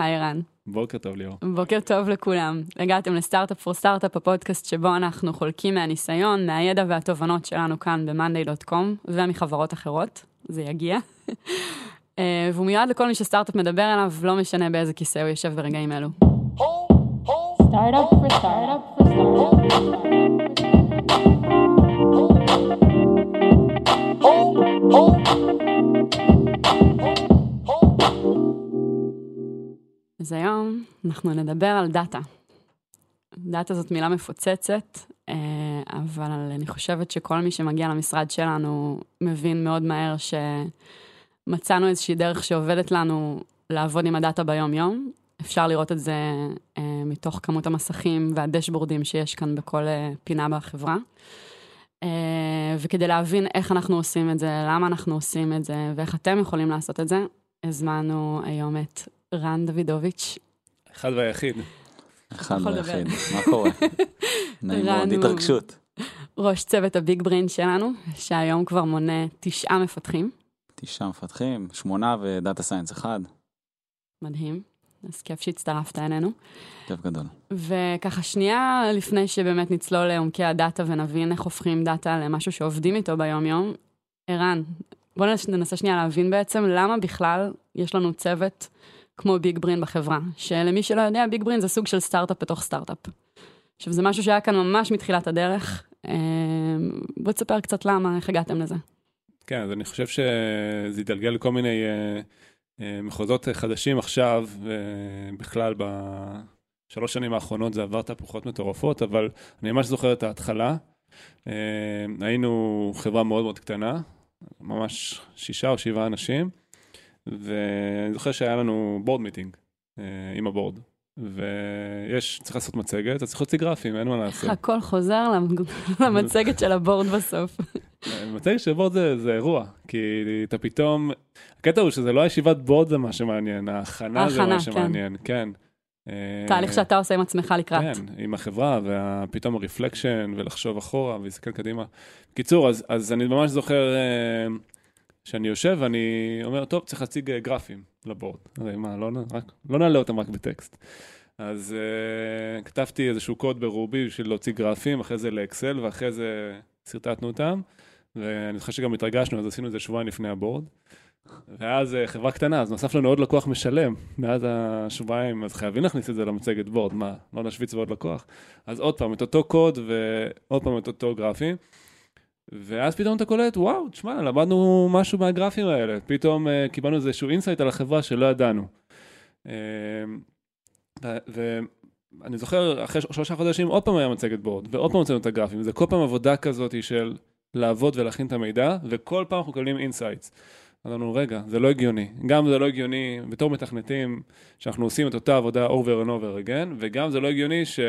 היי ערן. בוקר טוב ליאור. בוקר טוב לכולם. הגעתם לסטארט-אפ פור סטארט-אפ, הפודקאסט שבו אנחנו חולקים מהניסיון, מהידע והתובנות שלנו כאן ב-monday.com ומחברות אחרות, זה יגיע. אה, והוא מיועד לכל מי שסטארט-אפ מדבר עליו, לא משנה באיזה כיסא הוא יושב ברגעים אלו. סטארט-אפ פור סטארט-אפ פור אז היום אנחנו נדבר על דאטה. דאטה זאת מילה מפוצצת, אה, אבל אני חושבת שכל מי שמגיע למשרד שלנו מבין מאוד מהר שמצאנו איזושהי דרך שעובדת לנו לעבוד עם הדאטה ביום-יום. אפשר לראות את זה אה, מתוך כמות המסכים והדשבורדים שיש כאן בכל אה, פינה בחברה. וכדי להבין איך אנחנו עושים את זה, למה אנחנו עושים את זה ואיך אתם יכולים לעשות את זה, הזמנו היום את רן דוידוביץ'. אחד והיחיד. אחד והיחיד, מה קורה? נעים מאוד, התרגשות. ראש צוות הביג בריין שלנו, שהיום כבר מונה תשעה מפתחים. תשעה מפתחים, שמונה ו data science אחד. מדהים, אז כיף שהצטרפת אלינו. כיף גדול. וככה שנייה לפני שבאמת נצלול לעומקי הדאטה ונבין איך הופכים דאטה למשהו שעובדים איתו ביום-יום, ערן, בוא ננסה שנייה להבין בעצם למה בכלל יש לנו צוות כמו ביג ברין בחברה, שלמי שלא יודע, ביג ברין זה סוג של סטארט-אפ בתוך סטארט-אפ. עכשיו, זה משהו שהיה כאן ממש מתחילת הדרך. אה, בוא תספר קצת למה, איך הגעתם לזה. כן, אז אני חושב שזה התגלגל לכל מיני אה, אה, מחוזות חדשים עכשיו, ובכלל בשלוש שנים האחרונות זה עבר תהפוכות מטורפות, אבל אני ממש זוכר את ההתחלה. היינו חברה מאוד מאוד קטנה, ממש שישה או שבעה אנשים. ואני זוכר שהיה לנו board meeting אה, עם ה board. ויש, צריך לעשות מצגת, אז צריך להוציא גרפים, אין מה לעשות. הכל חוזר למצגת של ה board בסוף. מצגת של board זה, זה אירוע, כי אתה פתאום, הקטע הוא שזה לא הישיבת board זה מה שמעניין, ההכנה זה מה כן. שמעניין, כן. תהליך שאתה עושה עם עצמך לקראת. כן, עם החברה, ופתאום הרפלקשן, ולחשוב אחורה, ולהסתכל קדימה. בקיצור, אז, אז אני ממש זוכר... אה, שאני יושב ואני אומר, טוב, צריך להציג אה, גרפים לבורד. הרי מה, לא, רק, לא נעלה אותם רק בטקסט. אז uh, כתבתי איזשהו קוד ברובי בשביל להוציא גרפים, אחרי זה לאקסל, ואחרי זה שרטטנו אותם. ואני זוכר שגם התרגשנו, אז עשינו את זה שבועיים לפני הבורד. ואז אה, חברה קטנה, אז נוסף לנו עוד לקוח משלם, מאז השבועיים, אז חייבים להכניס את זה למצגת board, מה, לא נשוויץ ועוד לקוח? אז עוד פעם, את אותו קוד ועוד פעם את אותו גרפים. ואז פתאום אתה קולט, וואו, תשמע, למדנו משהו מהגרפים האלה. פתאום אה, קיבלנו איזשהו insight על החברה שלא ידענו. אה, ואני זוכר, אחרי שלושה חודשים עוד פעם היה מצגת board, ועוד פעם הוצאנו את הגרפים. זה כל פעם עבודה כזאת של לעבוד ולהכין את המידע, וכל פעם אנחנו מקבלים insights. אמרנו, רגע, זה לא הגיוני. גם זה לא הגיוני, בתור מתכנתים, שאנחנו עושים את אותה עבודה over and over again, וגם זה לא הגיוני ש...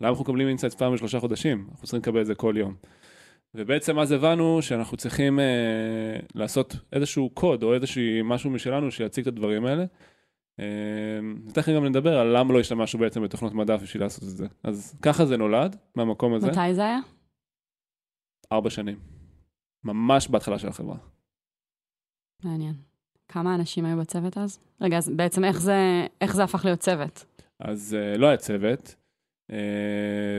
למה אנחנו מקבלים insights פעם בשלושה חודשים? אנחנו צריכים לקבל את זה כל יום. ובעצם אז הבנו שאנחנו צריכים אה, לעשות איזשהו קוד או איזשהו משהו משלנו שיציג את הדברים האלה. אה, תכף גם נדבר על למה לא השתמשנו בעצם בתוכנות מדף בשביל לעשות את זה. אז ככה זה נולד, מהמקום הזה. מתי זה היה? ארבע שנים. ממש בהתחלה של החברה. מעניין. כמה אנשים היו בצוות אז? רגע, אז בעצם איך זה, איך זה הפך להיות צוות? אז אה, לא היה צוות. אה,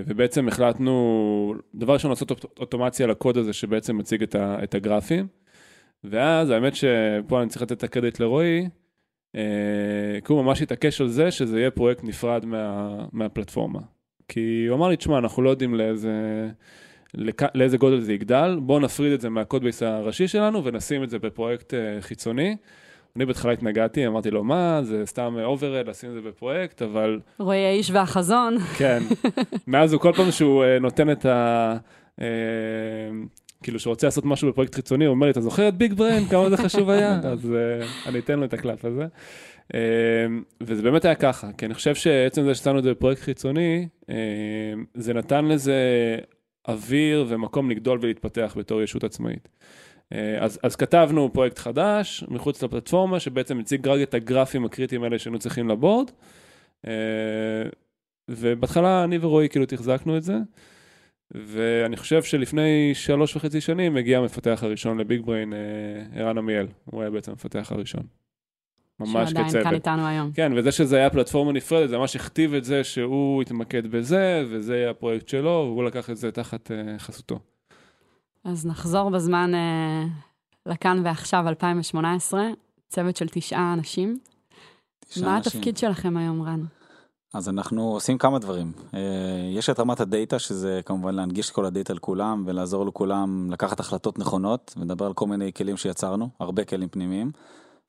ובעצם החלטנו, דבר ראשון לעשות אוטומציה לקוד הזה שבעצם מציג את, ה, את הגרפים. ואז האמת שפה אני צריך לתת את הקרדיט לרועי, אה, כי הוא ממש התעקש על זה שזה יהיה פרויקט נפרד מה, מהפלטפורמה. כי הוא אמר לי, תשמע, אנחנו לא יודעים לאיזה, לאיזה גודל זה יגדל, בואו נפריד את זה מה code base הראשי שלנו ונשים את זה בפרויקט אה, חיצוני. אני בהתחלה התנגדתי, אמרתי לו, מה, זה סתם overhead, לשים את זה בפרויקט, אבל... רועי האיש והחזון. כן. מאז הוא כל פעם שהוא אה, נותן את ה... אה, כאילו, שהוא רוצה לעשות משהו בפרויקט חיצוני, הוא אומר לי, אתה זוכר את ביג בריין, כמה זה חשוב היה? אז אה, אני אתן לו את הקלף הזה. Uh, וזה באמת היה ככה, כי אני חושב שעצם זה ששמנו את זה בפרויקט חיצוני, uh, זה נתן לזה אוויר ומקום לגדול ולהתפתח בתור ישות עצמאית. אה, אז, אז כתבנו פרויקט חדש מחוץ לפלטפורמה שבעצם הציג רק את הגרפים הקריטיים האלה שהיינו צריכים לבורד. אה, ובהתחלה אני ורועי כאילו תחזקנו את זה. ואני חושב שלפני שלוש וחצי שנים הגיע המפתח הראשון לביג בריין, אה, ערן עמיאל, הוא היה בעצם המפתח הראשון. ממש כצוות. שעדיין כאן איתנו היום. כן, וזה שזה היה פלטפורמה נפרדת, זה ממש הכתיב את זה שהוא התמקד בזה, וזה יהיה הפרויקט שלו, והוא לקח את זה תחת uh, חסותו. אז נחזור בזמן uh, לכאן ועכשיו, 2018, צוות של תשעה אנשים. תשעה מה אנשים. התפקיד שלכם היום, רן? אז אנחנו עושים כמה דברים. אה, יש את רמת הדאטה, שזה כמובן להנגיש כל הדאטה לכולם ולעזור לכולם לקחת החלטות נכונות, ונדבר על כל מיני כלים שיצרנו, הרבה כלים פנימיים.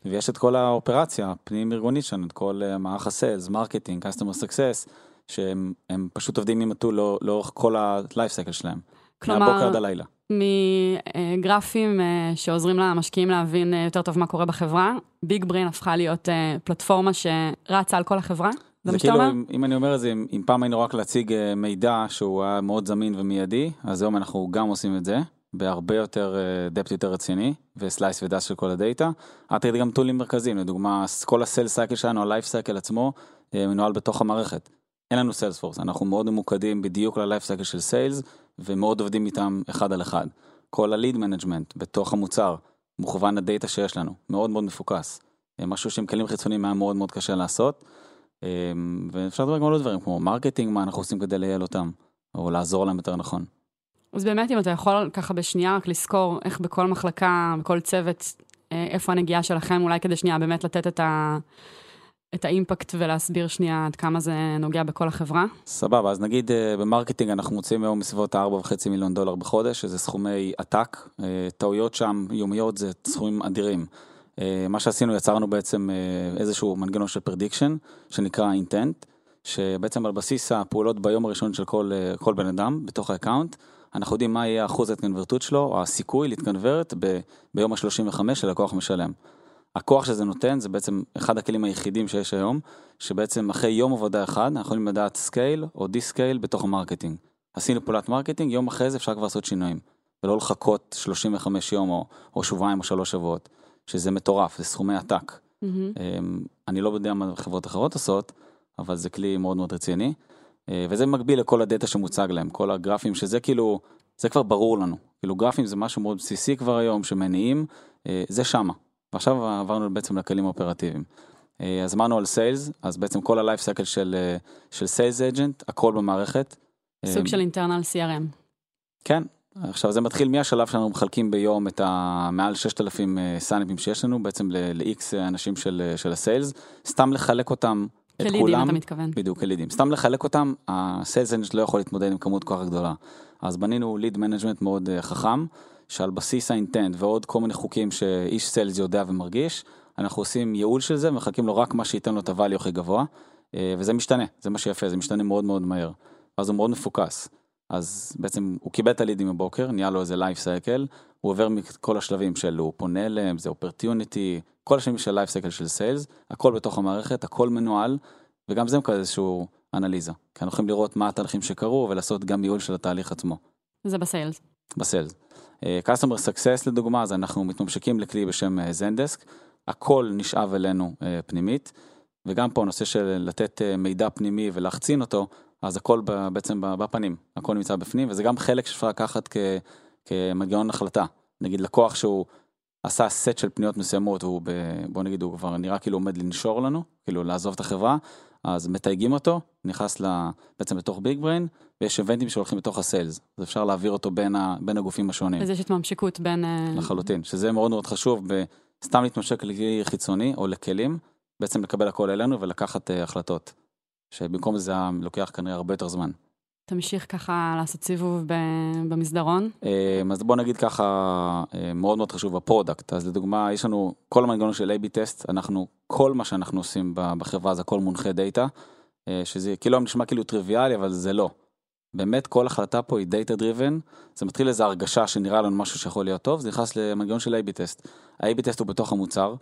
ויש את כל האופרציה הפנים ארגונית שלנו, את כל אה, מערך ה sales, marketing, customer success, שהם פשוט עובדים עם ה tool לא, לאורך כל ה-life cycle שלהם. כלומר, מהבוקר עד הלילה. מגרפים אה, שעוזרים למשקיעים להבין יותר טוב מה קורה בחברה, ביג בריין הפכה להיות פלטפורמה שרצה על כל החברה. זה שאתה כאילו? אם, אם אני אומר את זה, אם, אם פעם היינו רק להציג אה, מידע שהוא היה מאוד זמין ומיידי, אז היום אנחנו גם עושים את זה, בהרבה יותר depth אה, יותר רציני, ו slice and dice של כל הדאטה. את ראית גם טולים מרכזיים, לדוגמה, כל ה sales cycle שלנו, ה life cycle עצמו, אה, מנוהל בתוך המערכת. אין לנו Salesforce, אנחנו מאוד ממוקדים בדיוק ל life cycle של sales, ומאוד עובדים איתם אחד על אחד. כל ה lead management בתוך המוצר, מוכוון הדאטה שיש לנו, מאוד מאוד מפוקס. משהו שעם כלים חיצוניים היה מאוד מאוד קשה לעשות. אמ, ואפשר לדבר גם על עוד דברים כמו marketing, מה אנחנו עושים כדי לייעל אותם, או לעזור להם יותר נכון. אז באמת אם אתה יכול ככה בשנייה רק לזכור איך בכל מחלקה, בכל צוות, אה, איפה הנגיעה שלכם, אולי כדי שנייה באמת לתת את ה... את ה impact ולהסביר שנייה עד כמה זה נוגע בכל החברה. סבבה, אז נגיד אה, ב marketing אנחנו מוציאים היום בסביבות ה-4.5 מיליון דולר בחודש, שזה סכומי עתק, אה, טעויות שם יומיות זה סכומים אדירים. אה, מה שעשינו, יצרנו בעצם איזשהו מנגנון של prediction, שנקרא intent, שבעצם על בסיס הפעולות ביום הראשון של כל, כל בן אדם בתוך ה account, אנחנו יודעים מה יהיה אחוז ההתקנברטות שלו, או הסיכוי להתקנברט ב, ביום ה-35 כלקוח משלם. הכוח שזה נותן זה בעצם אחד הכלים היחידים שיש היום, שבעצם אחרי יום עבודה אחד אנחנו יכולים לדעת scale או de-scale בתוך ה marketing. עשינו פעולת marketing, יום אחרי זה אפשר כבר לעשות שינויים, ולא לחכות 35 יום או, או שבועיים או שלוש שבועות. שזה מטורף, זה סכומי עתק. Mm-hmm. אני לא יודע מה חברות אחרות עושות, אבל זה כלי מאוד מאוד רציני. אה, וזה מקביל לכל הדאטה שמוצג להם, כל הגרפים, שזה כאילו, זה כבר ברור לנו. כאילו גרפים זה משהו מאוד בסיסי כבר היום, שמניעים, אה, זה שמה. ועכשיו עברנו בעצם לכלים האופרטיביים. אה, אז אמרנו על sales, אז בעצם כל ה life cycle של, של sales agent, הכל במערכת. סוג של internal CRM. כן, עכשיו זה מתחיל מהשלב שאנחנו מחלקים ביום את המעל 6,000 sign up ים שיש לנו בעצם ל-X אנשים של, של ה sales, סתם לחלק אותם את כולם. כלידים אתה מתכוון. בדיוק, כלידים. סתם לחלק אותם, ה sales agent לא יכול להתמודד עם כמות כל כך גדולה. אז בנינו lead management מאוד חכם, שעל בסיס ה intent ועוד כל מיני חוקים שאיש sales יודע ומרגיש, אנחנו עושים ייעול של זה ומחלקים לו רק מה שייתן לו את ה value הכי גבוה, uh, וזה משתנה, זה מה שיפה, זה משתנה מאוד מאוד מהר. אז הוא מאוד מפוקס. אז בעצם הוא קיבל את הלידים בבוקר, נהיה לו איזה life cycle, הוא עובר מכל השלבים של הוא פונה אליהם, זה opportunity, כל השלבים של life cycle של sales, הכל בתוך המערכת, הכל מנוהל, וגם זה מקבל איזשהו אנליזה. כי אנחנו יכולים לראות מה התהליכים שקרו ולעשות גם ניהול של התהליך עצמו. זה ב sales. ב sales. Uh, Customer Success לדוגמה, אז אנחנו מתממשקים לכלי בשם Zendesk, uh, הכל נשאב אלינו uh, פנימית, וגם פה הנושא של לתת מידע פנימי ולהחצין אותו, אז הכל בעצם בפנים, הכל נמצא בפנים, וזה גם חלק שאפשר לקחת כ, כמנגנון החלטה. נגיד לקוח שהוא עשה סט של פניות מסוימות, והוא, ב, בוא נגיד, הוא כבר נראה כאילו עומד לנשור לנו, כאילו לעזוב את החברה, אז מתייגים אותו, נכנס בעצם לתוך ביג בריין, ויש איבנטים שהולכים לתוך הסיילס, אז אפשר להעביר אותו בין, ה, בין הגופים השונים. אז יש התממשקות בין... אה, לחלוטין, שזה מאוד מאוד חשוב, סתם להתממשק לכלי חיצוני או לכלים, בעצם לקבל הכל אלינו ולקחת uh, החלטות. שבמקום זה לוקח כנראה הרבה יותר זמן. תמשיך ככה לעשות סיבוב במסדרון. אמ, אז בוא נגיד ככה, מאוד מאוד חשוב ה product. אז לדוגמה, יש לנו כל המנגנון של A-B test, אנחנו, כל מה שאנחנו עושים בחברה זה הכל מונחה דאטה, אה, שזה כאילו נשמע כאילו טריוויאלי, אבל זה לא. באמת כל החלטה פה היא data driven, זה מתחיל איזו הרגשה שנראה לנו משהו שיכול להיות טוב, זה נכנס למנגנון של A-B test. ה-A-B טסט הוא בתוך המוצר,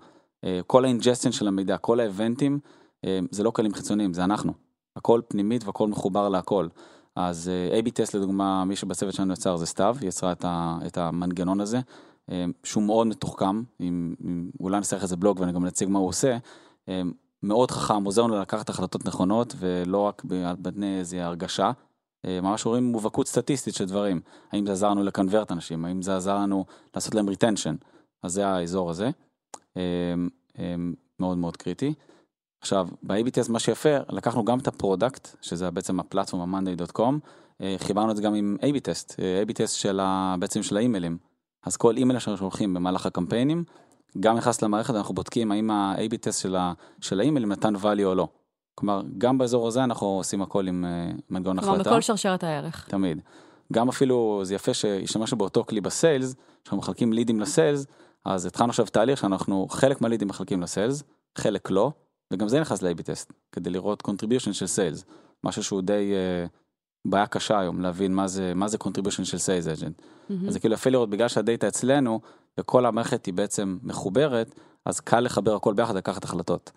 אה, כל ה ingestion של המידע, כל ה event ים, אה, זה לא כלים חיצוניים, זה אנחנו. הכל פנימית והכל מחובר להכל. אז אה, A-B test לדוגמה, מי שבצוות שלנו יצר זה סתיו, יצרה את, ה, את המנגנון הזה, שהוא מאוד מתוחכם, אם, אם אולי נצטרך איזה בלוג ואני גם נציג מה הוא עושה, מאוד חכם, עוזר לנו לקחת החלטות נכונות ולא רק לפי איזה הרגשה, ממש רואים מובהקות סטטיסטית של דברים, האם זה עזר לנו ל convert אנשים, האם זה עזר לנו לעשות להם retention, אז זה האזור הזה. מאוד מאוד קריטי. עכשיו, ב-AB טסט מה שיפה, לקחנו גם את ה product, שזה בעצם ה platform ה-monday.com, אה, חיברנו את זה גם עם AB test, AB test של ה... בעצם של האימיילים. אז כל אימייל שאנחנו שולחים במהלך הקמפיינים, גם נכנס למערכת, אנחנו בודקים האם ה-AB טסט של, ה... של האימיילים נתן value או לא. כלומר, גם באזור הזה אנחנו עושים הכל עם uh, מנגנון החלטה. כלומר, בכל שרשרת הערך. תמיד. גם אפילו, זה יפה שהשתמשנו באותו כלי ב sales, שאנחנו מחלקים לידים ל sales, אז התחלנו עכשיו תהליך שאנחנו, חלק מהלידים מחלקים ל sales, חלק לא, וגם זה נכנס ל-AB טסט, כדי לראות contribution של sales, משהו שהוא די uh, בעיה קשה היום, להבין מה זה, מה זה contribution של sales agent. Mm-hmm. אז זה כאילו יפה לראות, בגלל שהדאטה אצלנו, וכל המערכת היא בעצם מחוברת, אז קל לחבר הכל ביחד, לקחת החלטות.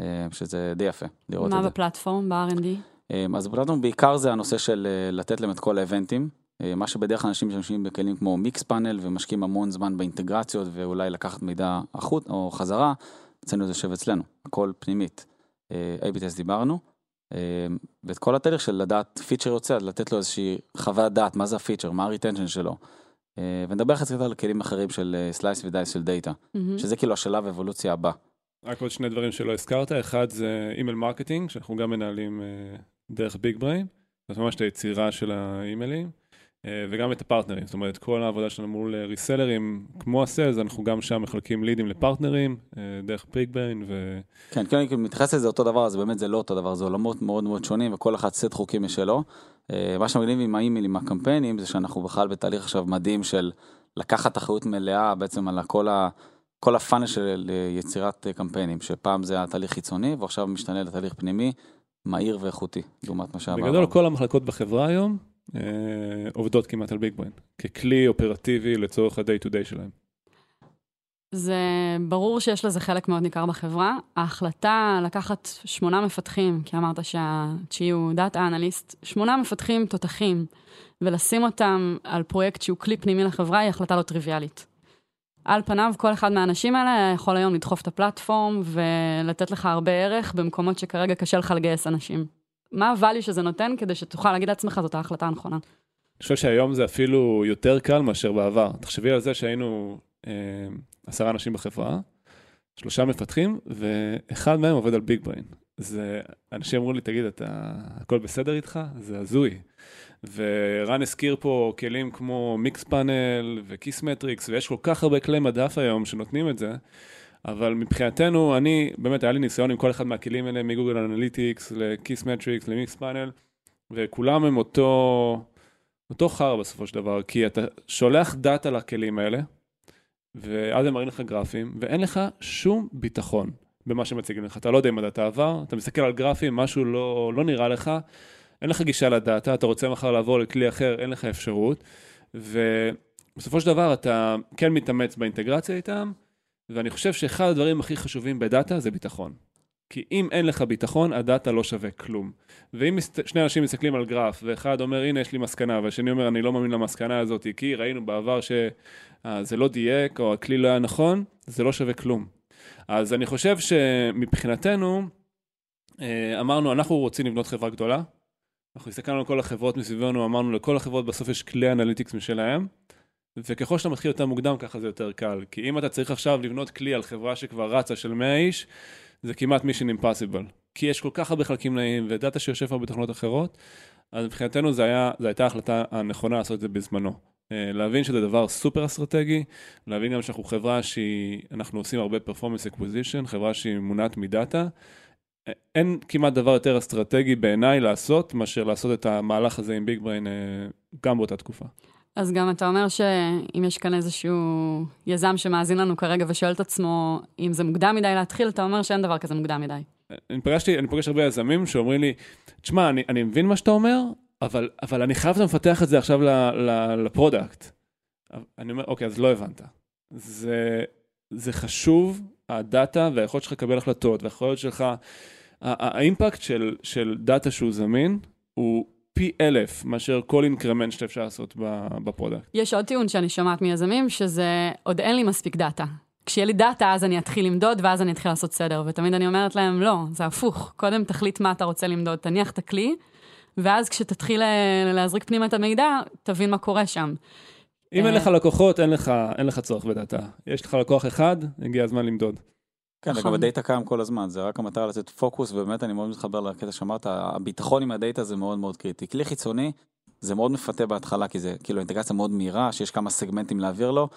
אה, שזה די יפה לראות את זה. מה ב platform, ב-R&D? אה, אז ב platform בעיקר זה הנושא של אה, לתת להם את כל ה event ים. מה שבדרך כלל אנשים משתמשים בכלים כמו Mixpanel ומשקיעים המון זמן באינטגרציות ואולי לקחת מידע החוצה או חזרה, אצלנו זה יושב אצלנו, הכל פנימית. A-B test דיברנו, ואת כל התהליך של לדעת פיצ'ר יוצא, לתת לו איזושהי חוות דעת, מה זה הפיצ'ר, מה ה retention שלו. ונדבר לך קצת על כלים אחרים של slice ו dice של דאטה, mm-hmm. שזה כאילו השלב האבולוציה הבא. רק עוד שני דברים שלא הזכרת, אחד זה אימייל marketing, שאנחנו גם מנהלים uh, דרך BigBrain, זאת ממש את היצירה של האימיילים, uh, וגם את הפרטנרים, זאת אומרת, כל העבודה שלנו מול reseller ים, כמו ה sales, אנחנו גם שם מחלקים לידים לפרטנרים, דרך BigBrain ו... כן, כן, אני מתייחס לזה אותו דבר, אז באמת זה לא אותו דבר, זה עולמות מאוד מאוד שונים, וכל אחד סט חוקים משלו. מה שמגניב עם האימיילים, הקמפיינים, זה שאנחנו בכלל בתהליך עכשיו מדהים של לקחת אחריות מלאה בעצם על כל ה... כל ה funnel של יצירת קמפיינים, שפעם זה היה תהליך חיצוני ועכשיו משתנה לתהליך פנימי, מהיר ואיכותי, לעומת מה שהיה בעבר. בגדול כל המחלקות בחברה היום אה, עובדות כמעט על BigBrain, ככלי אופרטיבי לצורך ה-day to day שלהם. זה ברור שיש לזה חלק מאוד ניכר בחברה. ההחלטה לקחת שמונה מפתחים, כי אמרת שהתשיעי הוא data analyst, שמונה מפתחים תותחים, ולשים אותם על פרויקט שהוא כלי פנימי לחברה, היא החלטה לא טריוויאלית. על פניו, כל אחד מהאנשים האלה יכול היום לדחוף את הפלטפורם ולתת לך הרבה ערך במקומות שכרגע קשה לך לגייס אנשים. מה הvalue שזה נותן כדי שתוכל להגיד לעצמך, זאת ההחלטה הנכונה? אני חושב שהיום זה אפילו יותר קל מאשר בעבר. תחשבי על זה שהיינו אה, עשרה אנשים בחברה, שלושה מפתחים, ואחד מהם עובד על ביג בריין. זה, אנשים אמרו לי, תגיד, אתה, הכל בסדר איתך? זה הזוי. ורן הזכיר פה כלים כמו Mixpanel ו KISSmetrics, ויש כל כך הרבה כלי מדף היום שנותנים את זה, אבל מבחינתנו, אני, באמת היה לי ניסיון עם כל אחד מהכלים האלה, מ Google Analytics ל KISSmetrics, ל Mixpanel, וכולם הם אותו, אותו חרא בסופו של דבר, כי אתה שולח דאטה לכלים האלה, ואז הם מראים לך גרפים, ואין לך שום ביטחון במה שמציגים לך. אתה לא יודע אם הדאטה עבר, אתה מסתכל על גרפים, משהו לא, לא נראה לך, אין לך גישה לדאטה, אתה רוצה מחר לעבור לכלי אחר, אין לך אפשרות, ובסופו של דבר אתה כן מתאמץ באינטגרציה איתם, ואני חושב שאחד הדברים הכי חשובים בדאטה זה ביטחון. כי אם אין לך ביטחון, הדאטה לא שווה כלום. ואם שני אנשים מסתכלים על גרף, ואחד אומר, הנה יש לי מסקנה, והשני אומר, אני לא מאמין למסקנה הזאת, כי ראינו בעבר שזה לא דייק, או הכלי לא היה נכון, זה לא שווה כלום. אז אני חושב שמבחינתנו, אה, אמרנו, אנחנו רוצים לבנות חברה גדולה, אנחנו הסתכלנו על כל החברות מסביבנו, אמרנו לכל החברות בסוף יש כלי analytics משלהם, וככל שאתה מתחיל יותר מוקדם ככה זה יותר קל. כי אם אתה צריך עכשיו לבנות כלי על חברה שכבר רצה של 100 איש, זה כמעט mission impossible. כי יש כל כך הרבה חלקים נעים ודאטה שיושב פה בתוכנות אחרות, אז מבחינתנו זו הייתה ההחלטה הנכונה לעשות את זה בזמנו. אה, להבין שזה דבר סופר אסטרטגי, להבין גם שאנחנו חברה שאנחנו עושים הרבה performance acquisition, חברה שהיא מונעת מדאטה, אין כמעט דבר יותר אסטרטגי בעיניי לעשות, מאשר לעשות את המהלך הזה עם ביג בריין אה, גם באותה תקופה. אז גם אתה אומר שאם יש כאן איזשהו יזם שמאזין לנו כרגע ושואל את עצמו אם זה מוקדם מדי להתחיל, אתה אומר שאין דבר כזה מוקדם מדי. אני פגשתי, אני פוגש הרבה יזמים שאומרים לי, תשמע, אני, אני מבין מה שאתה אומר, אבל, אבל אני חייב לפתח את זה עכשיו ל product. אני אומר, אוקיי, אז לא הבנת. זה, זה חשוב, הדאטה והיכולת שלך לקבל החלטות, והיכולת שלך ה impact של, של דאטה שהוא זמין הוא פי אלף מאשר כל increment שאפשר לעשות ב product. יש עוד טיעון שאני שומעת מיזמים, שזה עוד אין לי מספיק דאטה. כשיהיה לי דאטה, אז אני אתחיל למדוד, ואז אני אתחיל לעשות סדר. ותמיד אני אומרת להם, לא, זה הפוך. קודם תחליט מה אתה רוצה למדוד, תניח את הכלי, ואז כשתתחיל אה, להזריק פנימה את המידע, תבין מה קורה שם. אם אין אה, לך לקוחות, אין לך, אין לך צורך בדאטה. יש לך לקוח אחד, הגיע הזמן למדוד. כן, נכון. וגם הדאטה קיים כל הזמן, זה רק המטרה לתת פוקוס, ובאמת אני מאוד מתחבר לקטע שאמרת, הביטחון עם הדאטה זה מאוד מאוד קריטי. כלי חיצוני, זה מאוד מפתה בהתחלה, כי זה כאילו אינטגרציה מאוד מהירה, שיש כמה סגמנטים להעביר לו,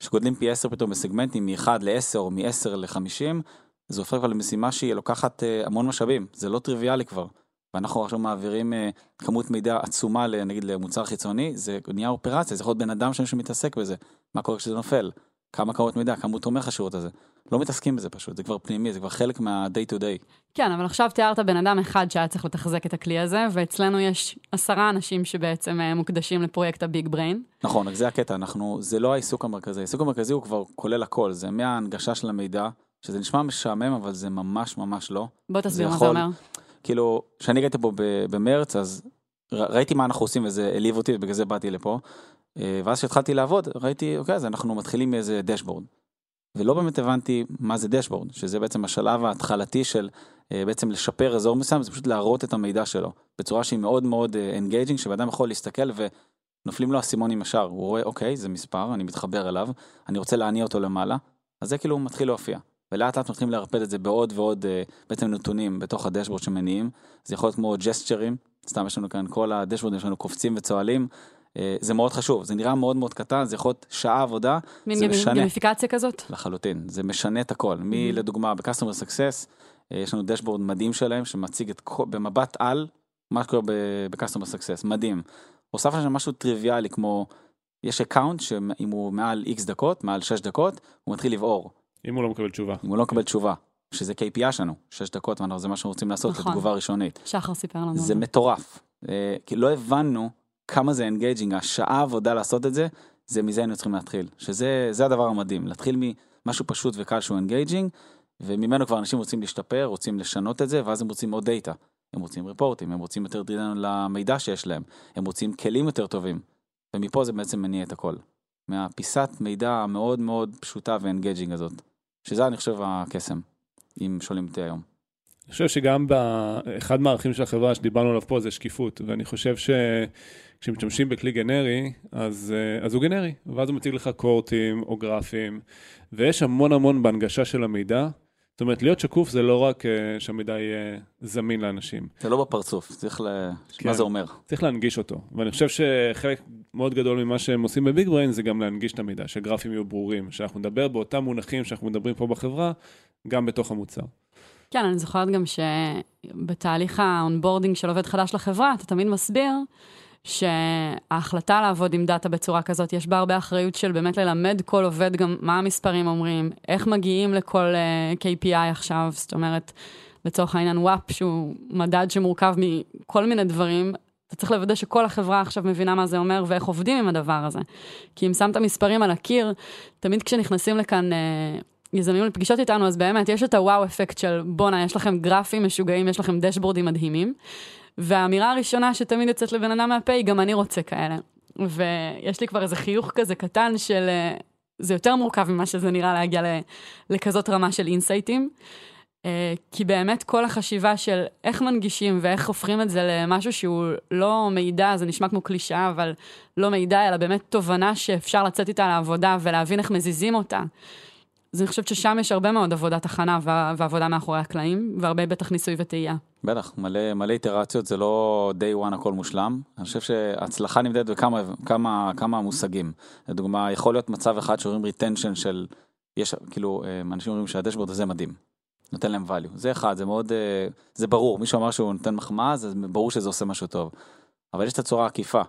שגודלים פי 10 פתאום בסגמנטים, מ-1 ל-10 או מ-10 ל-50, זה הופך כבר למשימה שהיא לוקחת אה, המון משאבים, זה לא טריוויאלי כבר. ואנחנו עכשיו מעבירים אה, כמות מידע עצומה, נגיד למוצר חיצוני, זה נהיה אופרציה, זה יכול להיות בן אדם שם שמתעסק בזה, מה קורה כשזה נופל, כמה כמות מידע, כמה הוא תומך השירות הזה. לא מתעסקים בזה פשוט, זה כבר פנימי, זה כבר חלק מה-day to day. כן, אבל עכשיו תיארת בן אדם אחד שהיה צריך לתחזק את הכלי הזה, ואצלנו יש עשרה אנשים שבעצם אה, מוקדשים לפרויקט הביג בריין. נכון, רק זה הקטע, אנחנו, זה לא העיסוק המרכזי, העיסוק המרכזי הוא כבר כולל הכל, זה מההנגשה של המידע, שזה נשמע משעמם, אבל זה ממש ממש לא. בוא תסביר מה זה יכול- אומר. כאילו, כשאני הגעתי פה במרץ, אז ראיתי מה אנחנו עושים וזה העליב אותי, ובגלל זה באתי לפה. אה, ואז כשהתחלתי לעבוד, ראיתי, אוקיי, אז אנחנו מתחילים מאיזה dashboard. ולא באמת הבנתי מה זה dashboard, שזה בעצם השלב ההתחלתי של אה, בעצם לשפר אזור מסוים, זה פשוט להראות את המידע שלו, בצורה שהיא מאוד מאוד engaging, שבן יכול להסתכל ונופלים לו האסימונים ישר, הוא רואה, אוקיי, זה מספר, אני מתחבר אליו, אני רוצה להניע אותו למעלה, אז זה כאילו מתחיל להופיע. ולאט לאט מתחילים לערפד את זה בעוד ועוד אה, בעצם נתונים בתוך הדשבורד שמניעים, זה יכול להיות כמו ג'סטשרים, סתם יש לנו כאן כל הדשבורד, יש לנו קופצים וצוהלים, אה, זה מאוד חשוב, זה נראה מאוד מאוד קטן, זה יכול להיות שעה עבודה, מין זה משנה. גמיפיקציה כזאת? לחלוטין, זה משנה את הכל. מי לדוגמה ב-customer success, אה, יש לנו דשבורד מדהים שלהם שמציג את כל, במבט על מה שקורה ב-customer success, מדהים. הוספנו שם משהו טריוויאלי כמו, יש account שאם הוא מעל x דקות, מעל 6 דקות, הוא מתחיל לבעור, אם הוא לא מקבל תשובה. אם הוא לא מקבל תשובה, שזה KPI שלנו, 6 דקות, זה מה שאנחנו רוצים לעשות, נכון. תגובה ראשונית. שחר סיפר לנו. זה מטורף. אה, כי לא הבנו כמה זה engaging, השעה עבודה לעשות את זה, זה מזה היינו צריכים להתחיל. שזה זה הדבר המדהים, להתחיל ממשהו פשוט וקל שהוא engaging, וממנו כבר אנשים רוצים להשתפר, רוצים לשנות את זה, ואז הם רוצים עוד דאטה. הם רוצים report ים, הם רוצים יותר drill down למידע שיש להם, הם רוצים כלים יותר טובים. ומפה זה בעצם מניע את הכל. מהפיסת מידע המאוד מאוד פשוטה ו engaging הזאת. שזה אני חושב הקסם, אם שואלים אותי היום. אני חושב שגם באחד מהערכים של החברה שדיברנו עליו פה זה שקיפות, ואני חושב שכשמשתמשים בכלי גנרי, אז, אה, אז הוא גנרי, ואז הוא מציג לך chart ים או גרפים, ויש המון המון בהנגשה של המידע. זאת אומרת, להיות שקוף זה לא רק אה, שהמידע יהיה זמין לאנשים, זה לא בפרצוף, צריך ל... כן. מה זה אומר? צריך להנגיש אותו. ואני חושב שחלק מאוד גדול ממה שהם עושים בביג בריין זה גם להנגיש את המידע, שגרפים יהיו ברורים, שאנחנו נדבר באותם מונחים שאנחנו מדברים פה בחברה, גם בתוך המוצר. כן, אני זוכרת גם שבתהליך ה onboarding של עובד חדש לחברה, אתה תמיד מסביר שההחלטה לעבוד עם דאטה בצורה כזאת, יש בה הרבה אחריות של באמת ללמד כל עובד גם מה המספרים אומרים, איך מגיעים לכל uh, KPI עכשיו, זאת אומרת, לצורך העניין וואפ, שהוא מדד שמורכב מכל מיני דברים, אתה צריך לוודא שכל החברה עכשיו מבינה מה זה אומר ואיך עובדים עם הדבר הזה. כי אם שמת מספרים על הקיר, תמיד כשנכנסים לכאן... Uh, יזמים לפגישות איתנו, אז באמת, יש את הוואו אפקט של בואנה, יש לכם גרפים משוגעים, יש לכם דשבורדים מדהימים. והאמירה הראשונה שתמיד יוצאת לבן אדם מהפה היא, גם אני רוצה כאלה. ויש לי כבר איזה חיוך כזה קטן של, אה, זה יותר מורכב ממה שזה נראה להגיע לכזאת רמה של אינסייטים. אה, כי באמת כל החשיבה של איך מנגישים ואיך הופכים את זה למשהו שהוא לא מידע, זה נשמע כמו קלישאה, אבל לא מידע, אלא באמת תובנה שאפשר לצאת איתה לעבודה ולהבין איך מזיזים אותה. אז אני חושבת ששם יש הרבה מאוד עבודת הכנה וע- ועבודה מאחורי הקלעים, והרבה בטח ניסוי וטעייה. בטח, מלא, מלא איטרציות, זה לא day one הכל מושלם. אני חושב שהצלחה נמדדת בכמה כמה, כמה מושגים. לדוגמה, יכול להיות מצב אחד שאומרים retention של, יש כאילו, אה, אנשים אומרים שה dashboard הזה מדהים. נותן להם value. זה אחד, זה מאוד, אה, זה ברור. מישהו אמר שהוא נותן מחמאה, אז ברור שזה עושה משהו טוב. אבל יש את הצורה העקיפה.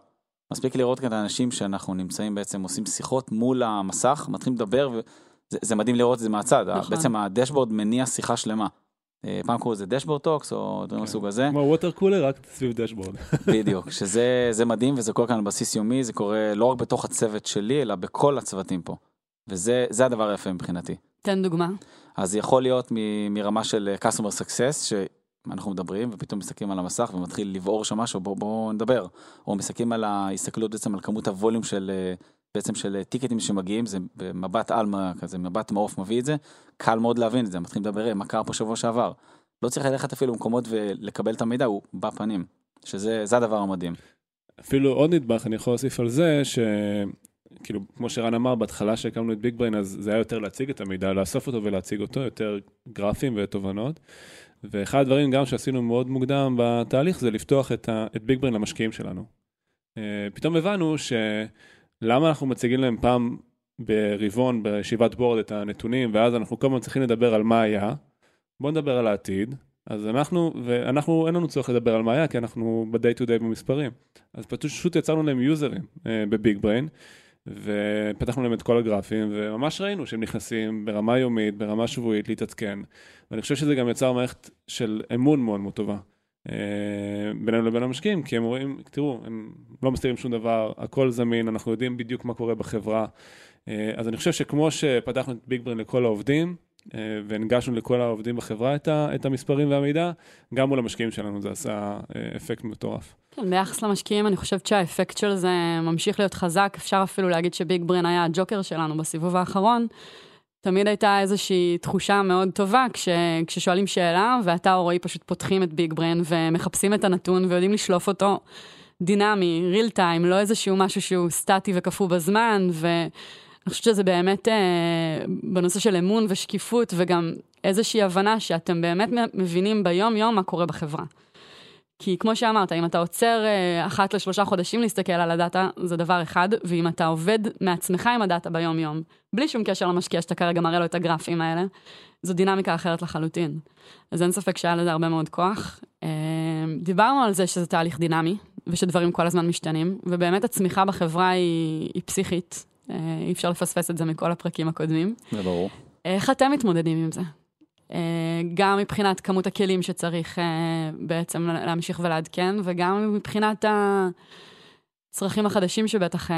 מספיק לראות כאן את האנשים שאנחנו נמצאים בעצם, עושים שיחות מול המסך, מתחילים לדבר, וזה זה מדהים לראות את זה מהצד. נכון. בעצם ה dashboard מניע שיחה שלמה. אה, פעם קראו לזה dashboard talks או דברים כן. מהסוג הזה, כמו water cooler, רק סביב dashboard. בדיוק, שזה זה מדהים וזה קורה כאן על בסיס יומי, זה קורה לא רק בתוך הצוות שלי, אלא בכל הצוותים פה. וזה זה הדבר היפה מבחינתי. תן דוגמה. אז יכול להיות מ- מרמה של אה, customer success, שאנחנו מדברים ופתאום מסתכלים על המסך ומתחיל לבעור שם משהו, בואו בוא נדבר. או מסתכלים על ההסתכלות בעצם על כמות הווליום של, אה, בעצם של אה, טיקטים שמגיעים, זה במבט על מה- כזה, מבט מעוף מביא את זה, קל מאוד להבין את זה, מתחילים לדבר, "אה, מה קרה פה שבוע שעבר. לא צריך ללכת אפילו למקומות ולקבל את המידע, הוא בפנים, שזה זה הדבר המדהים. אפילו עוד נדבך, אני יכול להוסיף על זה, ש... כאילו, כמו שרן אמר, בהתחלה שהקמנו את ביג בריין, אז זה היה יותר להציג את המידע, לאסוף אותו ולהציג אותו, יותר גרפים ותובנות. ואחד הדברים גם שעשינו מאוד מוקדם בתהליך זה לפתוח את, ה, את ביג בריין למשקיעים שלנו. אה, פתאום הבנו שלמה אנחנו מציגים להם פעם ברבעון, בישיבת board את הנתונים, ואז אנחנו כל הזמן צריכים לדבר על מה היה. בואו נדבר על העתיד. אז אנחנו, ואנחנו, אין לנו צורך לדבר על מה היה, כי אנחנו ב-day to day במספרים. אז פשוט יצרנו להם יוזרים אה, בביג בריין, ופתחנו להם את כל הגרפים, וממש ראינו שהם נכנסים ברמה יומית, ברמה שבועית, להתעדכן. ואני חושב שזה גם יצר מערכת של אמון מאוד מאוד טובה. אה, בינינו לבין המשקיעים, כי הם רואים, תראו, הם לא מסתירים שום דבר, הכל זמין, אנחנו יודעים בדיוק מה קורה בחברה. אה, אז אני חושב שכמו שפתחנו את ביג ברן לכל העובדים, אה, והנגשנו לכל העובדים בחברה את, ה, את המספרים והמידע, גם מול המשקיעים שלנו זה עשה אפקט מטורף. כן, ביחס למשקיעים אני חושבת שהאפקט של זה ממשיך להיות חזק, אפשר אפילו להגיד שביג ברן היה הג'וקר שלנו בסיבוב האחרון. תמיד הייתה איזושהי תחושה מאוד טובה כש, כששואלים שאלה, ואתה או רועי פשוט פותחים את ביג ברן ומחפשים את הנתון ויודעים לשלוף אותו דינמי, real time, לא איזשהו משהו שהוא סטטי וקפוא בזמן, ואני חושבת שזה באמת אה, בנושא של אמון ושקיפות, וגם איזושהי הבנה שאתם באמת מבינים ביום-יום מה קורה בחברה. כי כמו שאמרת, אם אתה עוצר אה, אחת לשלושה חודשים להסתכל על הדאטה, זה דבר אחד, ואם אתה עובד מעצמך עם הדאטה ביום-יום, בלי שום קשר למשקיע שאתה כרגע מראה לו את הגרפים האלה, זו דינמיקה אחרת לחלוטין. אז אין ספק שהיה לזה הרבה מאוד כוח. אה, דיברנו על זה שזה תהליך דינמי, ושדברים כל הזמן משתנים, ובאמת הצמיחה בחברה היא, היא פסיכית. אה, אי אפשר לפספס את זה מכל הפרקים הקודמים. זה ברור. איך אתם מתמודדים עם זה? אה, גם מבחינת כמות הכלים שצריך אה, בעצם להמשיך ולעדכן, וגם מבחינת הצרכים החדשים שבטח אה,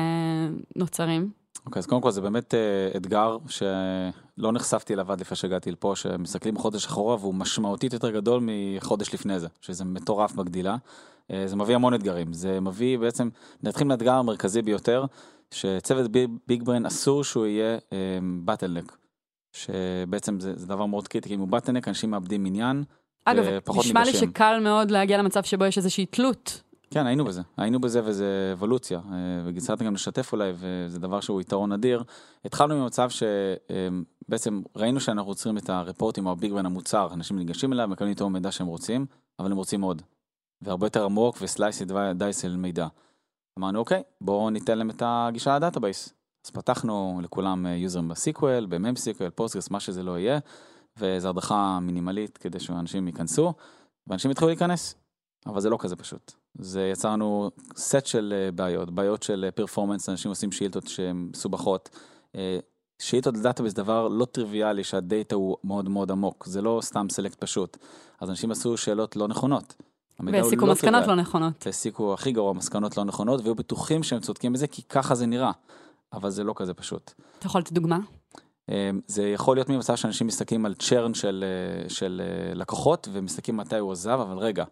נוצרים. אוקיי, okay, אז קודם כל זה באמת אתגר שלא נחשפתי אליו עד לפני שהגעתי לפה, שמסתכלים חודש אחורה והוא משמעותית יותר גדול מחודש לפני זה, שזה מטורף בגדילה. זה מביא המון אתגרים, זה מביא בעצם, נתחיל מהאתגר המרכזי ביותר, שצוות ביג בריין אסור שהוא יהיה באטלנק. שבעצם זה, זה דבר מאוד קריטי, כי אם הוא בטנק, אנשים מאבדים עניין, אגב, נשמע לי שקל מאוד להגיע למצב שבו יש איזושהי תלות. כן, היינו בזה, היינו בזה וזה אבולוציה, אה, וגיצרת גם לשתף אולי, וזה דבר שהוא יתרון אדיר. התחלנו ממצב שבעצם ראינו שאנחנו עוצרים את הרפורטים או הביג בין המוצר, אנשים ניגשים אליו, מקבלים איתו מידע שהם רוצים, אבל הם רוצים עוד. והרבה יותר עמוק ו slice and dice למידע. אמרנו, אוקיי, בואו ניתן להם את הגישה ל database. אז פתחנו לכולם user ים ב SQL, ב MySQL, Postgres, מה שזה לא יהיה, וזו הדרכה מינימלית כדי שאנשים ייכנסו, ואנשים יתחילו להיכנס. אבל זה לא כזה פשוט. זה יצרנו סט של אה, בעיות, בעיות של performance, אה, אנשים עושים שאילתות שהן מסובכות. אה, שאילתות זה דבר לא טריוויאלי שהדאטה הוא מאוד מאוד עמוק, זה לא סתם select פשוט. אז אנשים עשו שאלות לא נכונות. והסיקו לא מסקנות לא נכונות. והסיקו הכי גרוע מסקנות לא נכונות, והיו בטוחים שהם צודקים בזה, כי ככה זה נראה. אבל זה לא כזה פשוט. אתה יכול לתת דוגמה? אמ, זה יכול להיות ממצב שאנשים מסתכלים על צ'רן של, אה, של אה, לקוחות ומסתכלים מתי הוא עזב, אבל רגע,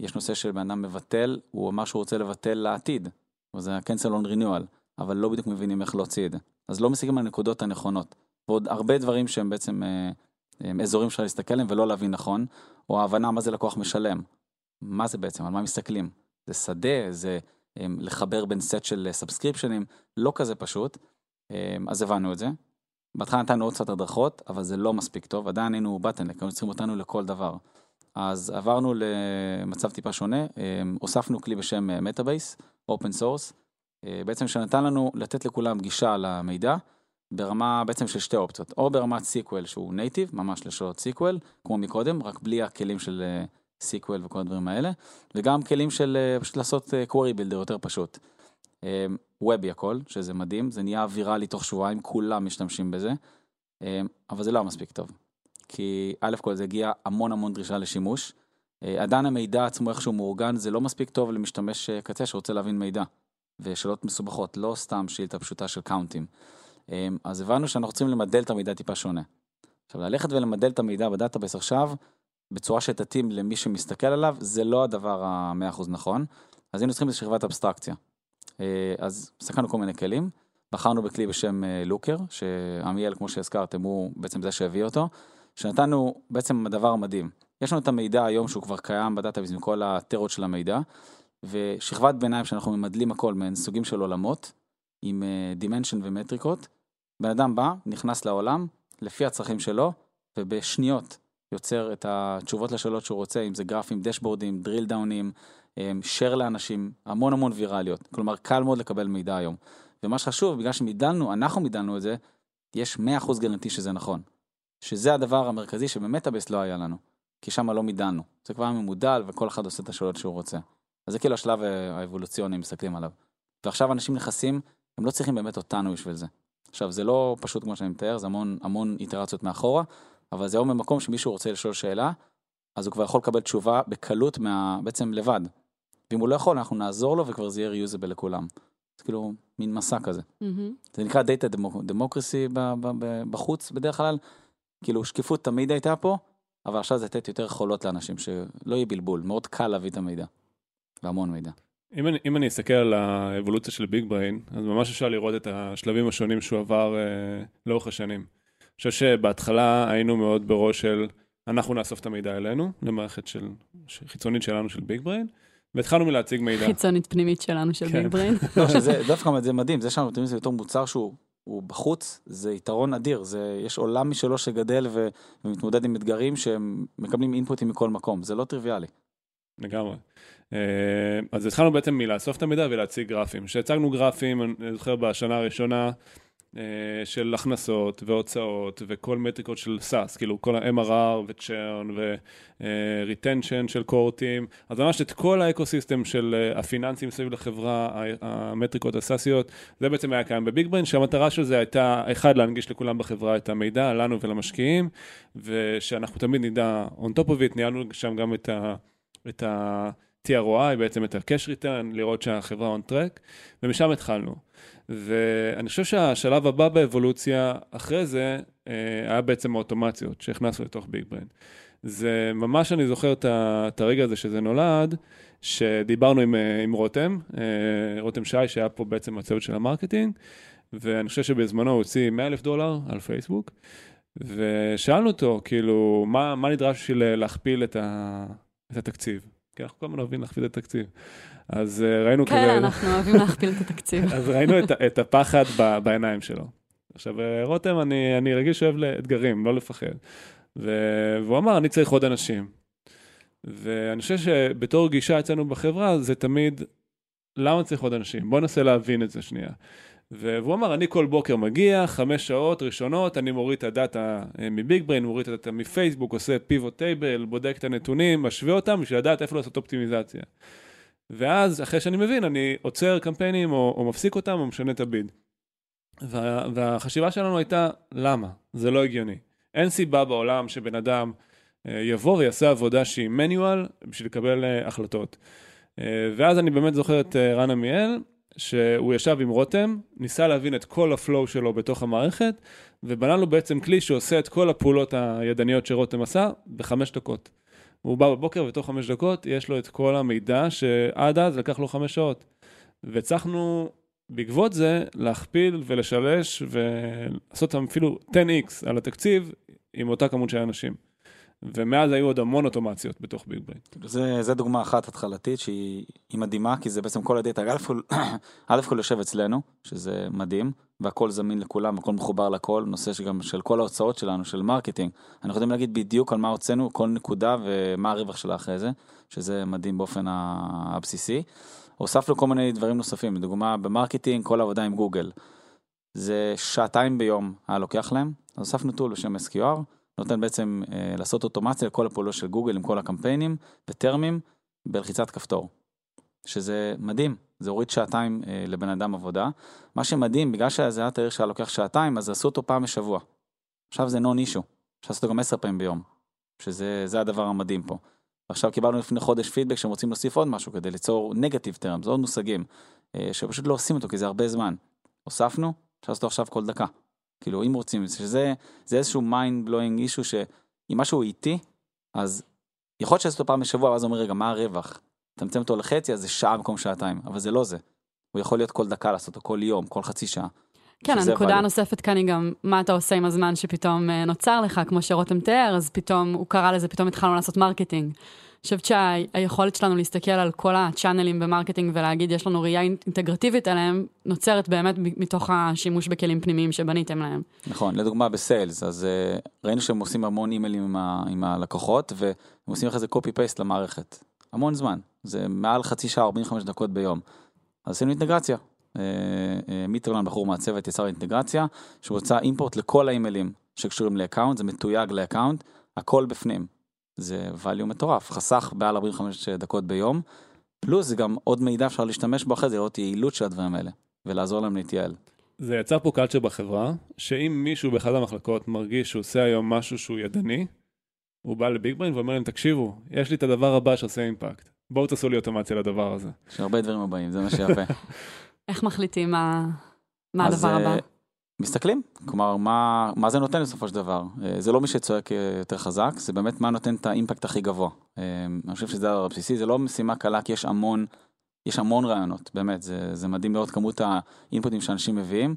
יש נושא של בן אדם מבטל, הוא אמר שהוא רוצה לבטל לעתיד, זה ה-cancel on renewal, אבל לא בדיוק מבינים איך להוציא את זה. אז לא מסתכלים על הנקודות הנכונות. ועוד הרבה דברים שהם בעצם אה, הם אזורים שאפשר להסתכל עליהם ולא להבין נכון, או ההבנה מה זה לקוח משלם. מה זה בעצם, על מה מסתכלים. זה שדה, זה לחבר בין סט של subscription ים, לא כזה פשוט, אז הבנו את זה. בהתחלה נתנו עוד קצת הדרכות, אבל זה לא מספיק טוב, עדיין היינו bottleneck, היו צריכים אותנו לכל דבר. אז עברנו למצב טיפה שונה, הוספנו כלי בשם Metabase, open source, בעצם שנתן לנו לתת לכולם גישה למידע ברמה בעצם של שתי אופציות, או ברמת SQL שהוא native, ממש לשאלות SQL, כמו מקודם, רק בלי הכלים של SQL וכל הדברים האלה, וגם כלים של אה, פשוט לעשות query builder יותר פשוט. web י הכל, שזה מדהים, זה נהיה ויראלי תוך שבועיים, כולם משתמשים בזה, אבל זה לא מספיק טוב. כי א' כל זה הגיע המון המון דרישה לשימוש. אה, עדיין המידע עצמו איכשהו מאורגן, זה לא מספיק טוב למשתמש אה, קצה שרוצה להבין מידע. ושאלות מסובכות, לא סתם שאילתה פשוטה של count ים. אז הבנו שאנחנו צריכים למדל את המידע טיפה שונה. עכשיו, ללכת ולמדל את המידע ב database עכשיו, בצורה שתתאים למי שמסתכל עליו, זה לא הדבר המאה אחוז נכון, אז היינו צריכים איזו שכבת אבסטרקציה. אה, אז סקרנו כל מיני כלים, בחרנו בכלי בשם אה, Looker, שעמיאל, כמו שהזכרתם, הוא בעצם זה שהביא אותו, שנתנו בעצם הדבר המדהים. יש לנו את המידע היום שהוא כבר קיים ב database עם כל הצרות של המידע, ושכבת ביניים שאנחנו ממדלים הכל מהן סוגים של עולמות, עם dimension ומטריקות. בן אדם בא, נכנס לעולם, לפי הצרכים שלו, ובשניות יוצר את התשובות לשאלות שהוא רוצה, אם זה גרפים, dashboard ים, drill down ים, share לאנשים, המון המון ויראליות. כלומר, קל מאוד לקבל מידע היום. ומה שחשוב, בגלל שמידלנו, אנחנו מידלנו את זה, יש 100% guarantee שזה נכון. שזה הדבר המרכזי שבאמת ה base לא היה לנו. כי שם לא מידלנו. זה כבר ממודל וכל אחד עושה את השאלות שהוא רוצה. אז זה כאילו השלב אה, האבולוציוני, מסתכלים עליו. ועכשיו אנשים נכנסים, הם לא צריכים באמת אותנו בשביל זה. עכשיו, זה לא פשוט כמו שאני מתאר, זה המון המון איטרציות מאחורה, אבל זה היום במקום שמישהו רוצה לשאול שאלה, אז הוא כבר יכול לקבל תשובה בקלות מה... בעצם לבד. ואם הוא לא יכול, אנחנו נעזור לו וכבר זה יהיה ריוזבל לכולם. זה כאילו מין מסע כזה. Mm-hmm. זה נקרא דאטה דמוקרסי בחוץ בדרך כלל. כאילו שקיפות תמיד הייתה פה, אבל עכשיו זה לתת יותר יכולות לאנשים, שלא יהיה בלבול, מאוד קל להביא את המידע. והמון מידע. אם אני, אם אני אסתכל על האבולוציה של Big Brain, אז ממש אפשר לראות את השלבים השונים שהוא עבר אה, לאורך השנים. חושב שבהתחלה היינו מאוד בראש של אנחנו נאסוף את המידע אלינו, למערכת של, חיצונית שלנו של Big Brain, והתחלנו מלהציג מידע. חיצונית פנימית שלנו של כן. Big Brain. לא, שזה דווקא זה מדהים, זה שאנחנו נותנים לזה בתור מוצר שהוא הוא בחוץ, זה יתרון אדיר, זה, יש עולם משלו שגדל ו, ומתמודד עם אתגרים שהם מקבלים אינפוטים מכל מקום, זה לא טריוויאלי. לגמרי. אה, אז התחלנו בעצם מלאסוף את המידע ולהציג גרפים. כשהצגנו גרפים, אני זוכר בשנה הראשונה, של הכנסות והוצאות וכל מטריקות של SaaS, כאילו כל ה-MRR ו-churn ו-retention של קוהורטים, אז ממש את כל ה-ecosystem של אה, הפיננסים סביב לחברה, המטריקות הסאסיות, זה בעצם היה קיים בביג בריין, שהמטרה של זה הייתה, אחד, להנגיש לכולם בחברה את המידע, לנו ולמשקיעים, ושאנחנו תמיד נדע on top of it, ניהלנו שם גם את ה... את ה TROI, בעצם את ה-cash return, לראות שהחברה on track, ומשם התחלנו. ואני חושב שהשלב הבא באבולוציה אחרי זה אה, היה בעצם האוטומציות שהכנסנו לתוך ביג בריין. זה ממש, אני זוכר את הרגע הזה שזה נולד, שדיברנו עם, אה, עם רותם, אה, רותם שי, שהיה פה בעצם הצוות של ה-marketing, ואני חושב שבזמנו הוא הוציא 100 אלף דולר על פייסבוק, ושאלנו אותו, כאילו, מה, מה נדרש בשביל להכפיל את, ה, את התקציב? כי אנחנו כל הזמן אוהבים להכפיל את התקציב. אז אה, ראינו כן, כזה... כן, אנחנו אוהבים להכפיל את התקציב. אז ראינו את, את הפחד ב, בעיניים שלו. עכשיו, אה, רותם, אני, אני רגיל שאוהב לאתגרים, לא לפחד. ו... והוא אמר, אני צריך עוד אנשים. ואני חושב שבתור גישה אצלנו בחברה, זה תמיד, למה צריך עוד אנשים? בוא ננסה להבין את זה שנייה. והוא אמר, אני כל בוקר מגיע, חמש שעות ראשונות, אני מוריד את הדאטה אה, מ-Big Brain, מוריד את הדאטה מפייסבוק, עושה pivot table, בודק את הנתונים, משווה אותם בשביל לדעת איפה לעשות אופטימיזציה. ואז, אחרי שאני מבין, אני עוצר קמפיינים או, או מפסיק אותם או משנה את ה-bid. וה, והחשיבה שלנו הייתה, למה? זה לא הגיוני. אין סיבה בעולם שבן אדם אה, יבוא ויעשה עבודה שהיא מניואל בשביל לקבל אה, החלטות. ואז אני באמת זוכר את רן עמיאל, שהוא ישב עם רותם, ניסה להבין את כל הפלואו שלו בתוך המערכת, ובנה לו בעצם כלי שעושה את כל הפעולות הידניות שרותם עשה בחמש דקות. הוא בא בבוקר ותוך חמש דקות יש לו את כל המידע שעד אז לקח לו חמש שעות. והצלחנו בעקבות זה להכפיל ולשלש ולעשות אפילו 10x על התקציב עם אותה כמות של אנשים. ומאז היו עוד המון אוטומציות בתוך Big Brain. זה, זה דוגמה אחת התחלתית שהיא מדהימה, כי זה בעצם כל הדאטה, א' כל יושב אצלנו, שזה מדהים, והכל זמין לכולם, הכל מחובר לכל, נושא שגם של כל ההוצאות שלנו, של marketing. אנחנו יכולים להגיד בדיוק על מה הוצאנו, כל נקודה ומה הרווח שלה אחרי זה, שזה מדהים באופן הבסיסי. הוספנו כל מיני דברים נוספים, לדוגמה ב-marketing, כל העבודה עם גוגל. זה שעתיים ביום היה לוקח להם, אז הוספנו tool בשם SQR. נותן בעצם אה, לעשות אוטומציה לכל הפעולות של גוגל עם כל הקמפיינים וטרמים בלחיצת כפתור. שזה מדהים, זה הוריד שעתיים אה, לבן אדם עבודה. מה שמדהים, בגלל שזה היה תהליך שהיה לוקח שעתיים, אז עשו אותו פעם בשבוע. עכשיו זה non-issue, אפשר לעשות אותו גם עשר פעמים ביום, שזה הדבר המדהים פה. עכשיו קיבלנו לפני חודש פידבק שהם רוצים להוסיף עוד משהו כדי ליצור נגטיב טרם, זה עוד מושגים, אה, שפשוט לא עושים אותו כי זה הרבה זמן. הוספנו, אפשר לעשות אותו עכשיו כל דקה. כאילו אם רוצים, שזה זה איזשהו mind blowing אישו שאם משהו איטי, אז יכול להיות שעשית אותו פעם בשבוע, ואז אומר רגע מה הרווח? תמצם אותו לחצי אז זה שעה במקום שעתיים, אבל זה לא זה. הוא יכול להיות כל דקה לעשות אותו כל יום, כל חצי שעה. כן, הנקודה הנוספת כאן היא גם מה אתה עושה עם הזמן שפתאום אה, נוצר לך, כמו שרותם תיאר, אז פתאום הוא קרא לזה, פתאום התחלנו לעשות marketing. חושבת שהיכולת שלנו להסתכל על כל הצ'אנלים ב-marketing ולהגיד, יש לנו ראייה אינטגרטיבית עליהם, נוצרת באמת מתוך השימוש בכלים פנימיים שבניתם להם. נכון, לדוגמה ב-sales, אז אה, ראינו שהם עושים המון אימיילים עם, עם הלקוחות, והם עושים אחרי זה paste למערכת. המון זמן, זה מעל חצי שעה, 45 דקות ביום. אז עשינו אינטגרציה. אה, אה, מיטרלן, בחור מהצוות, יצר אינטגרציה, שהוא רוצה import לכל האימיילים שקשורים ל-account, זה מתויג ל-account, הכל בפנים. זה value מטורף, חסך מעל 45 דקות ביום, פלוס זה גם עוד מידע אפשר להשתמש בו אחרי זה, לראות יעילות של הדברים האלה, ולעזור להם להתייעל. זה יצר פה culture בחברה, שאם מישהו באחד המחלקות מרגיש שהוא עושה היום משהו שהוא ידני, הוא בא ל-Big Brain ואומר להם, תקשיבו, יש לי את הדבר הבא שעושה impact, בואו תעשו לי אוטומציה לדבר הזה. יש הרבה דברים הבאים, זה מה שיפה. איך מחליטים מה, מה הדבר הבא? מסתכלים, כלומר מה, מה זה נותן בסופו של דבר, אה, זה לא מי שצועק אה, יותר חזק, זה באמת מה נותן את האימפקט הכי גבוה. אה, אני חושב שזה הדבר הבסיסי, זה לא משימה קלה כי יש המון, יש המון רעיונות, באמת, זה, זה מדהים לראות כמות האינפוטים שאנשים מביאים,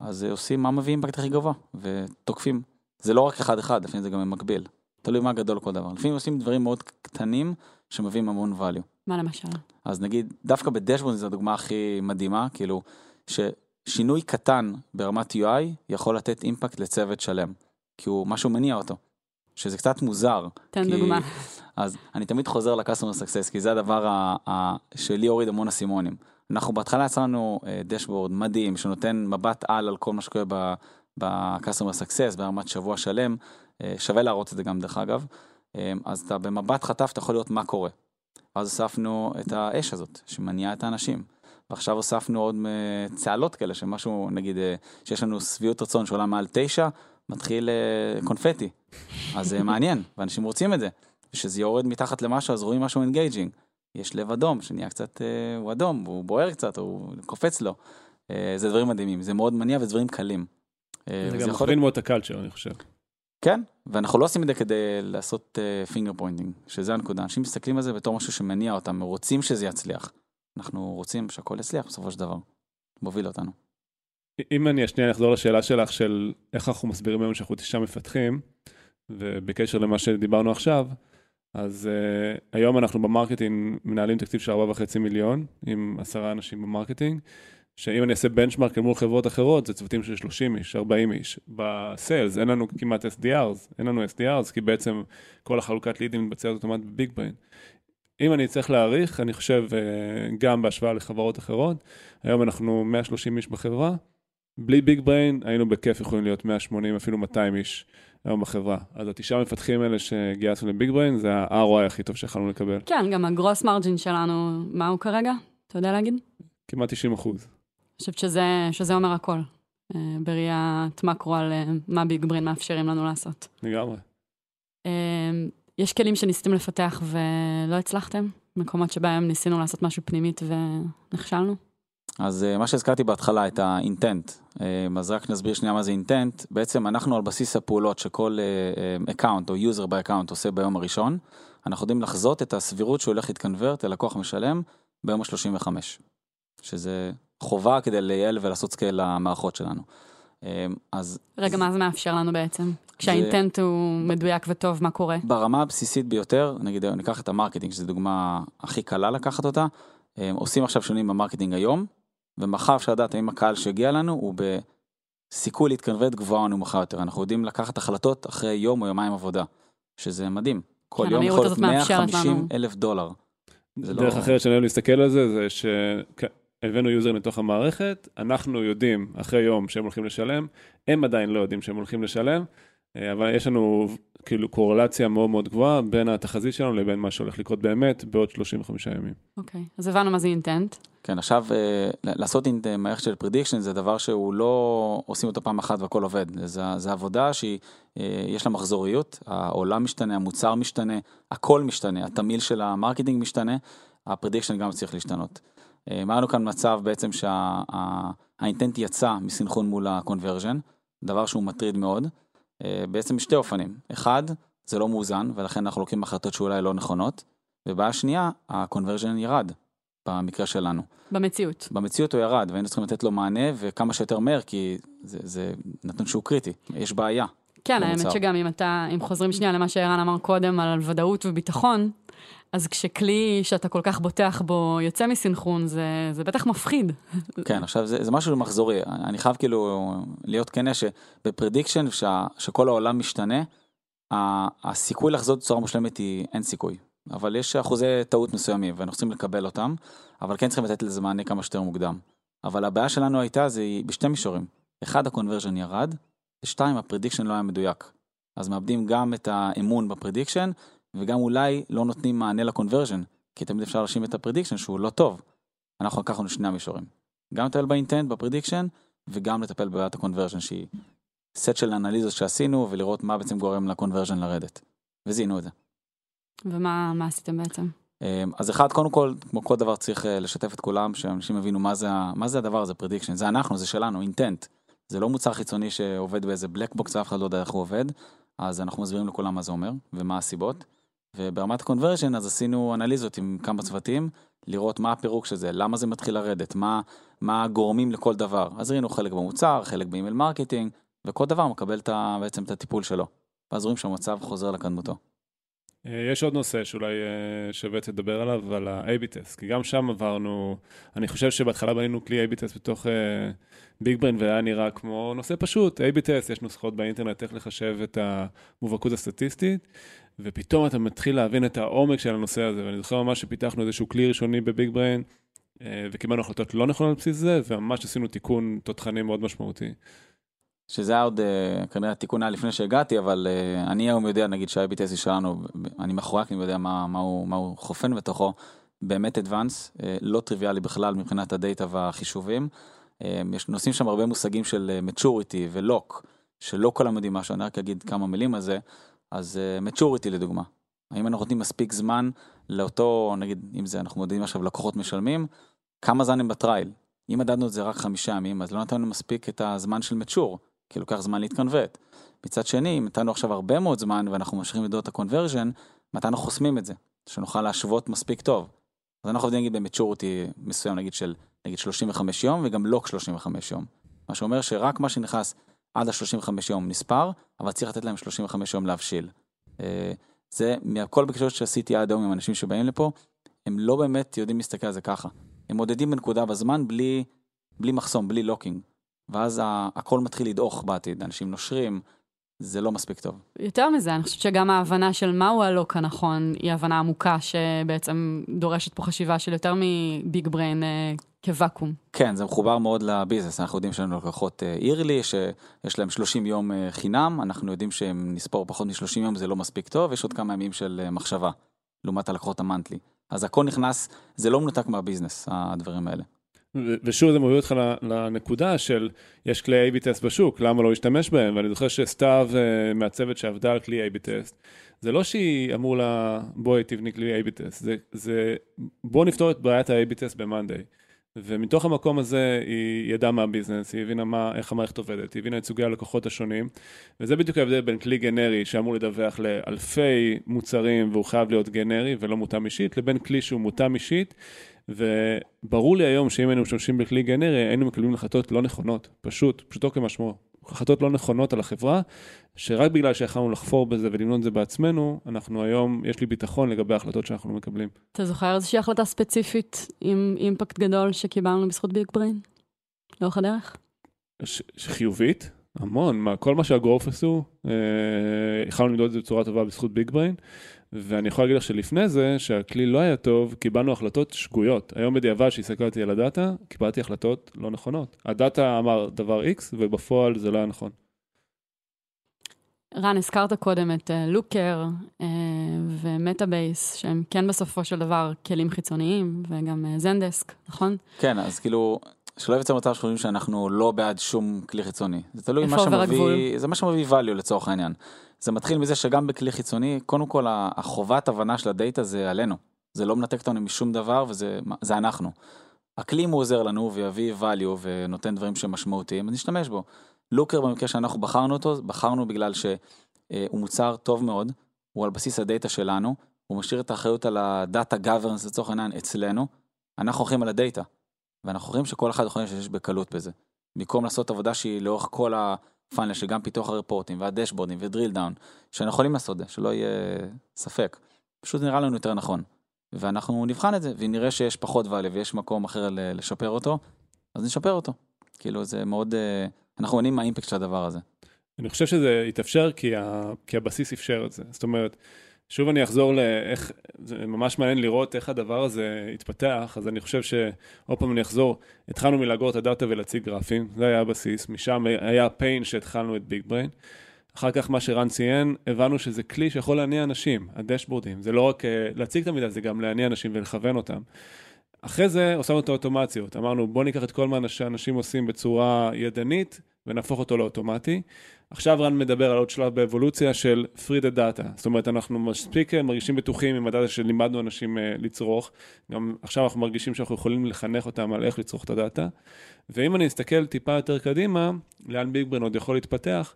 אז עושים מה מביא אימפקט הכי גבוה, ותוקפים. זה לא רק אחד אחד, לפעמים זה גם במקביל, תלוי מה גדול כל דבר. לפעמים עושים דברים מאוד קטנים שמביאים המון value. מה למשל? אז נגיד, דווקא בדשבורד זו הדוגמה הכי מדהימה, כאילו, ש... שינוי קטן ברמת UI יכול לתת אימפקט לצוות שלם, כי הוא משהו מניע אותו, שזה קצת מוזר. תן כי... דוגמה. אז אני תמיד חוזר ל-customer success, כי זה הדבר ה- ה- שלי הוריד המון אסימונים. אנחנו בהתחלה יצא לנו דשבורד מדהים, שנותן מבט על על כל מה שקורה ב-customer success ברמת שבוע שלם, אה, שווה להראות את זה גם דרך אגב, אה, אז אתה במבט חטף אתה יכול לראות מה קורה. אז הוספנו את האש הזאת, שמניעה את האנשים. ועכשיו הוספנו עוד צהלות כאלה שמשהו נגיד אה, שיש לנו שביעות רצון שעולה מעל תשע מתחיל אה, קונפטי אז זה מעניין ואנשים רוצים את זה. כשזה יורד מתחת למשהו אז רואים משהו engaging. יש לב אדום שנהיה קצת אה, הוא אדום הוא בוער קצת הוא קופץ לו. זה דברים מדהימים זה מאוד מניע ודברים קלים. זה גם מכווין מאוד את ה-culture אני חושב. כן ואנחנו לא עושים את זה כדי לעשות finger pointing שזה הנקודה אנשים מסתכלים על זה בתור משהו שמניע אותם רוצים שזה יצליח. אנחנו רוצים שהכל יצליח בסופו של דבר, מוביל אותנו. אם אני שנייה אחזור לשאלה שלך של איך אנחנו מסבירים היום שאנחנו תשעה מפתחים, ובקשר למה שדיברנו עכשיו, אז אה, היום אנחנו ב-marketing מנהלים תקציב של 4.5 מיליון עם עשרה אנשים ב-marketing, שאם אני אעשה benchmark אל מול חברות אחרות זה צוותים של 30 איש, 40 איש. ב-sales אין לנו כמעט SDRs, אין לנו SDRs כי בעצם כל החלוקת לידים מתבצעת אוטומט ב-Big Brain. אם אני צריך להעריך, אני חושב אה, גם בהשוואה לחברות אחרות, היום אנחנו 130 איש בחברה, בלי Big Brain היינו בכיף יכולים להיות 180 אפילו 200 איש היום בחברה. אז התשעה מפתחים האלה שגייסנו ל-Big Brain זה ה-ROI הכי טוב שיכולנו לקבל. כן, גם הגרוס מרג'ין שלנו, מה הוא כרגע? אתה יודע להגיד? כמעט 90 אחוז. אני חושבת שזה, שזה אומר הכל, אה, בראיית מקרו על אה, מה ביג בריין מאפשרים לנו לעשות. לגמרי. יש כלים שניסיתם לפתח ולא הצלחתם? מקומות שבהם ניסינו לעשות משהו פנימית ונכשלנו? אז אה, מה שהזכרתי בהתחלה, את האינטנט, אה, אז רק נסביר שנייה מה זה אינטנט. בעצם אנחנו על בסיס הפעולות שכל account אה, או user ב-account עושה ביום הראשון, אנחנו יודעים לחזות את הסבירות שהוא הולך להתקנברט ללקוח משלם ביום ה-35, שזה חובה כדי לייעל ולעשות scale למערכות שלנו. אז... רגע, מה זה מאפשר לנו בעצם? כשה-intent. הוא מדויק וטוב, מה קורה? ברמה הבסיסית ביותר, נגיד ניקח את ה-marketing, שזו דוגמה הכי קלה לקחת אותה, עושים עכשיו שינויים ב-marketing היום, ומחר אפשר לדעת האם הקהל שהגיע לנו הוא בסיכוי להתקנברט גבוה או נמוכה יותר. אנחנו יודעים לקחת החלטות אחרי יום או יומיים עבודה, שזה מדהים. כל כן, יום יכול להיות 150 אלף דולר. דרך לא... אחרת שאני אוהב להסתכל על זה, זה שהבאנו user לתוך המערכת, אנחנו יודעים אחרי יום שהם הולכים לשלם, הם עדיין לא יודעים שהם הולכים לשלם, אה, אבל יש לנו כאילו קורלציה מאוד מאוד גבוהה בין התחזית שלנו לבין מה שהולך לקרות באמת בעוד 35 ימים. אוקיי, okay. אז הבנו מה זה intent. כן, עכשיו אה, לעשות מערכת של prediction זה דבר שהוא לא עושים אותו פעם אחת והכל עובד. זה, זה עבודה שהיא, אה, יש לה מחזוריות, העולם משתנה, המוצר משתנה, הכל משתנה, התמהיל של ה marketing משתנה, ה prediction גם צריך להשתנות. היה לנו כאן מצב בעצם שה intent יצא מסנכרון מול ה conversion, דבר שהוא מטריד מאוד. אה, בעצם בשתי אופנים. אחד, זה לא מאוזן, ולכן אנחנו לוקחים החלטות שאולי לא נכונות, ובעיה שנייה, ה-conversion ירד, במקרה שלנו. במציאות. במציאות הוא ירד, והיינו צריכים לתת לו מענה, וכמה שיותר מהר, כי זה, זה נתון שהוא קריטי, יש בעיה. כן, האמת שגם אם אתה, אם חוזרים שנייה למה שערן אמר קודם על ודאות וביטחון, אז כשכלי שאתה כל כך בוטח בו יוצא מסינכרון, זה, זה בטח מפחיד. כן, עכשיו זה, זה משהו מחזורי, אני חייב כאילו להיות כנה שבפרדיקשן, שכל העולם משתנה, הסיכוי לחזור בצורה מושלמת היא אין סיכוי. אבל יש אחוזי טעות מסוימים ואנחנו צריכים לקבל אותם, אבל כן צריכים לתת לזה מענה כמה שיותר מוקדם. אבל הבעיה שלנו הייתה זה בשתי מישורים. אחד, ה conversion ירד, ושתיים, ה prediction לא היה מדויק. אז מאבדים גם את האמון ב prediction, וגם אולי לא נותנים מענה ל conversion, כי תמיד אפשר להאשים את ה prediction שהוא לא טוב. אנחנו לקחנו לשני המישורים. גם לטפל ב intent, ב prediction, וגם לטפל בבעיית ה conversion, שהיא סט של אנליזות שעשינו, ולראות מה בעצם גורם ל conversion לרדת. וזיהינו את זה. ומה עשיתם בעצם? אמ, אז אחד, קודם כל, כמו כל דבר צריך אה, לשתף את כולם, שאנשים יבינו מה זה, מה זה הדבר הזה, prediction, זה אנחנו, זה שלנו, intent. זה לא מוצר חיצוני שעובד באיזה black box ואף אחד לא יודע איך הוא עובד, אז אנחנו מסבירים לכולם מה זה אומר ומה הסיבות. וברמת ה conversion אז עשינו אנליזות עם כמה צוותים, לראות מה הפירוק של זה, למה זה מתחיל לרדת, מה, מה הגורמים לכל דבר. אז ראינו חלק במוצר, חלק ב email marketing, וכל דבר מקבל את, בעצם את הטיפול שלו. ואז רואים שהמצב חוזר לקדמותו. אה, יש עוד נושא שאולי אה, שווה לדבר עליו, על ה-AB טסט, כי גם שם עברנו, אני חושב שבהתחלה בנינו כלי AB test בתוך Big uh, Brain והיה נראה כמו נושא פשוט, AB test, יש נוסחות באינטרנט איך לחשב את המובהקות הסטטיסטית, ופתאום אתה מתחיל להבין את העומק של הנושא הזה, ואני זוכר ממש שפיתחנו איזשהו כלי ראשוני ב Big Brain, uh, וקיבלנו החלטות לא נכונות על בסיס זה, וממש עשינו תיקון תותחני מאוד משמעותי. שזה היה עוד uh, כנראה התיקון היה לפני שהגעתי, אבל uh, אני היום יודע, נגיד שה-IBTSI שלנו, אני מאחורי אני יודע מה, מה, הוא, מה הוא חופן בתוכו, באמת אדוונס, לא טריוויאלי בכלל מבחינת הדאטה והחישובים. יש נושאים שם הרבה מושגים של maturity ולוק, שלא כולם יודעים משהו, אני רק אגיד כמה מילים על זה. אז uh, maturity לדוגמה, האם אנחנו נותנים מספיק זמן לאותו, נגיד, אם זה אנחנו מודדים עכשיו לקוחות משלמים, כמה זמן הם בטרייל? אם מדדנו את זה רק חמישה ימים, אז לא נתנו מספיק את הזמן של mature. כי לוקח זמן להתקנבט. מצד שני, אם נתנו עכשיו הרבה מאוד זמן ואנחנו ממשיכים לדעות את הקונברז'ן, מתי אנחנו חוסמים את זה? שנוכל להשוות מספיק טוב. אז אנחנו עובדים נגיד במצ'ורטי מסוים נגיד של נגיד 35 יום וגם לא 35 יום. מה שאומר שרק מה שנכנס עד ה-35 יום נספר, אבל צריך לתת להם 35 יום להבשיל. אה, זה מהכל בקשות שעשיתי עד היום עם אנשים שבאים לפה, הם לא באמת יודעים להסתכל על זה ככה. הם מודדים בנקודה בזמן בלי, בלי מחסום, בלי locking. ואז הכל מתחיל לדעוך בעתיד, אנשים נושרים, זה לא מספיק טוב. יותר מזה, אני חושבת שגם ההבנה של מהו ה lock הנכון, היא הבנה עמוקה שבעצם דורשת פה חשיבה של יותר מ Big Brain אה, כוואקום. כן, זה מחובר מאוד ל business, אנחנו יודעים שיש לנו לקוחות yearly, אה, שיש להם 30 יום אה, חינם, אנחנו יודעים שהם נספור פחות מ-30 יום זה לא מספיק טוב, יש עוד כמה ימים של מחשבה, לעומת הלקוחות ה monthly. אז הכל נכנס, זה לא מנותק מה business, הדברים האלה. ושוב זה מוביל אותך לנקודה של יש כלי A-B test בשוק, למה לא להשתמש בהם? ואני זוכר שסתיו אה, מהצוות שעבדה על כלי A-B test, זה לא שהיא אמרו לה בואי תבני כלי A-B test, זה, זה בוא נפתור את בעיית ה-A-B טסט ב-Monday. ומתוך המקום הזה היא ידעה מה ה business, היא הבינה מה, איך המערכת עובדת, היא הבינה את סוגי הלקוחות השונים, וזה בדיוק ההבדל בין כלי גנרי שאמור לדווח לאלפי מוצרים והוא חייב להיות גנרי ולא מותאם אישית, לבין כלי שהוא מותאם אישית וברור לי היום שאם היינו משתמשים בכלי גנרי, היינו מקבלים החלטות לא נכונות, פשוט, פשוטו כמשמעו. החלטות לא נכונות על החברה, שרק בגלל שיכולנו לחפור בזה ולמנות את זה בעצמנו, אנחנו היום, יש לי ביטחון לגבי ההחלטות שאנחנו מקבלים. אתה זוכר איזושהי החלטה ספציפית עם אימפקט גדול שקיבלנו בזכות ביג בריין? לאורך הדרך? חיובית, המון, מה, כל מה שה growth עשו, אה, למדוד את זה בצורה טובה בזכות Big Brain. ואני יכול להגיד לך שלפני זה, שהכלי לא היה טוב, קיבלנו החלטות שגויות. היום בדיעבד, שהסתכלתי על הדאטה, קיבלתי החלטות לא נכונות. הדאטה אמר דבר X, ובפועל זה לא היה נכון. רן, הזכרת קודם את Looker uh, uh, ו Metabase, שהם כן בסופו של דבר כלים חיצוניים, וגם Zendesk, uh, נכון? כן, אז כאילו, שלא יבצע מצב שחושבים שאנחנו לא בעד שום כלי חיצוני. זה תלוי מה שמביא, זה מה שמביא value לצורך העניין. זה מתחיל מזה שגם בכלי חיצוני, קודם כל החובת הבנה של הדאטה זה עלינו. זה לא מנתק אותנו משום דבר וזה אנחנו. הכלי אם הוא עוזר לנו ויביא value ונותן דברים שמשמעותיים, אז נשתמש בו. לוקר במקרה שאנחנו בחרנו אותו, בחרנו בגלל שהוא מוצר טוב מאוד, הוא על בסיס הדאטה שלנו, הוא משאיר את האחריות על הדאטה governance לצורך העניין אצלנו, אנחנו הולכים על הדאטה, ואנחנו רואים שכל אחד יכול שיש בקלות בזה. במקום לעשות עבודה שהיא לאורך כל. פאנל שגם פיתוח הרפורטים והדשבורדים ודריל דאון, שאנחנו יכולים לעשות את זה, שלא יהיה ספק. פשוט נראה לנו יותר נכון. ואנחנו נבחן את זה, ונראה שיש פחות value ויש מקום אחר לשפר אותו, אז נשפר אותו. כאילו זה מאוד, אה, אנחנו עונים מהאימפקט של הדבר הזה. אני חושב שזה יתאפשר כי, ה, כי הבסיס אפשר את זה. זאת אומרת, שוב אני אחזור לאיך, זה ממש מעניין לראות איך הדבר הזה התפתח, אז אני חושב שעוד פעם אני אחזור, התחלנו מלאגור את הדאטה ולהציג גרפים, זה היה הבסיס, משם היה הפיין שהתחלנו את ביג בריין. אחר כך מה שרן ציין, הבנו שזה כלי שיכול להניע אנשים, הדשבורדים, זה לא רק uh, להציג את המידע, זה גם להניע אנשים ולכוון אותם. אחרי זה הוספנו את האוטומציות, אמרנו בוא ניקח את כל מה שאנשים עושים בצורה ידנית ונהפוך אותו לאוטומטי. עכשיו רן מדבר על עוד שלב באבולוציה של free the data, זאת אומרת אנחנו מספיק אה, מרגישים בטוחים עם הדאטה שלימדנו אנשים uh, לצרוך, גם עכשיו אנחנו מרגישים שאנחנו יכולים לחנך אותם על איך לצרוך את הדאטה, ואם אני אסתכל טיפה יותר קדימה, לאן Big Brain עוד יכול להתפתח,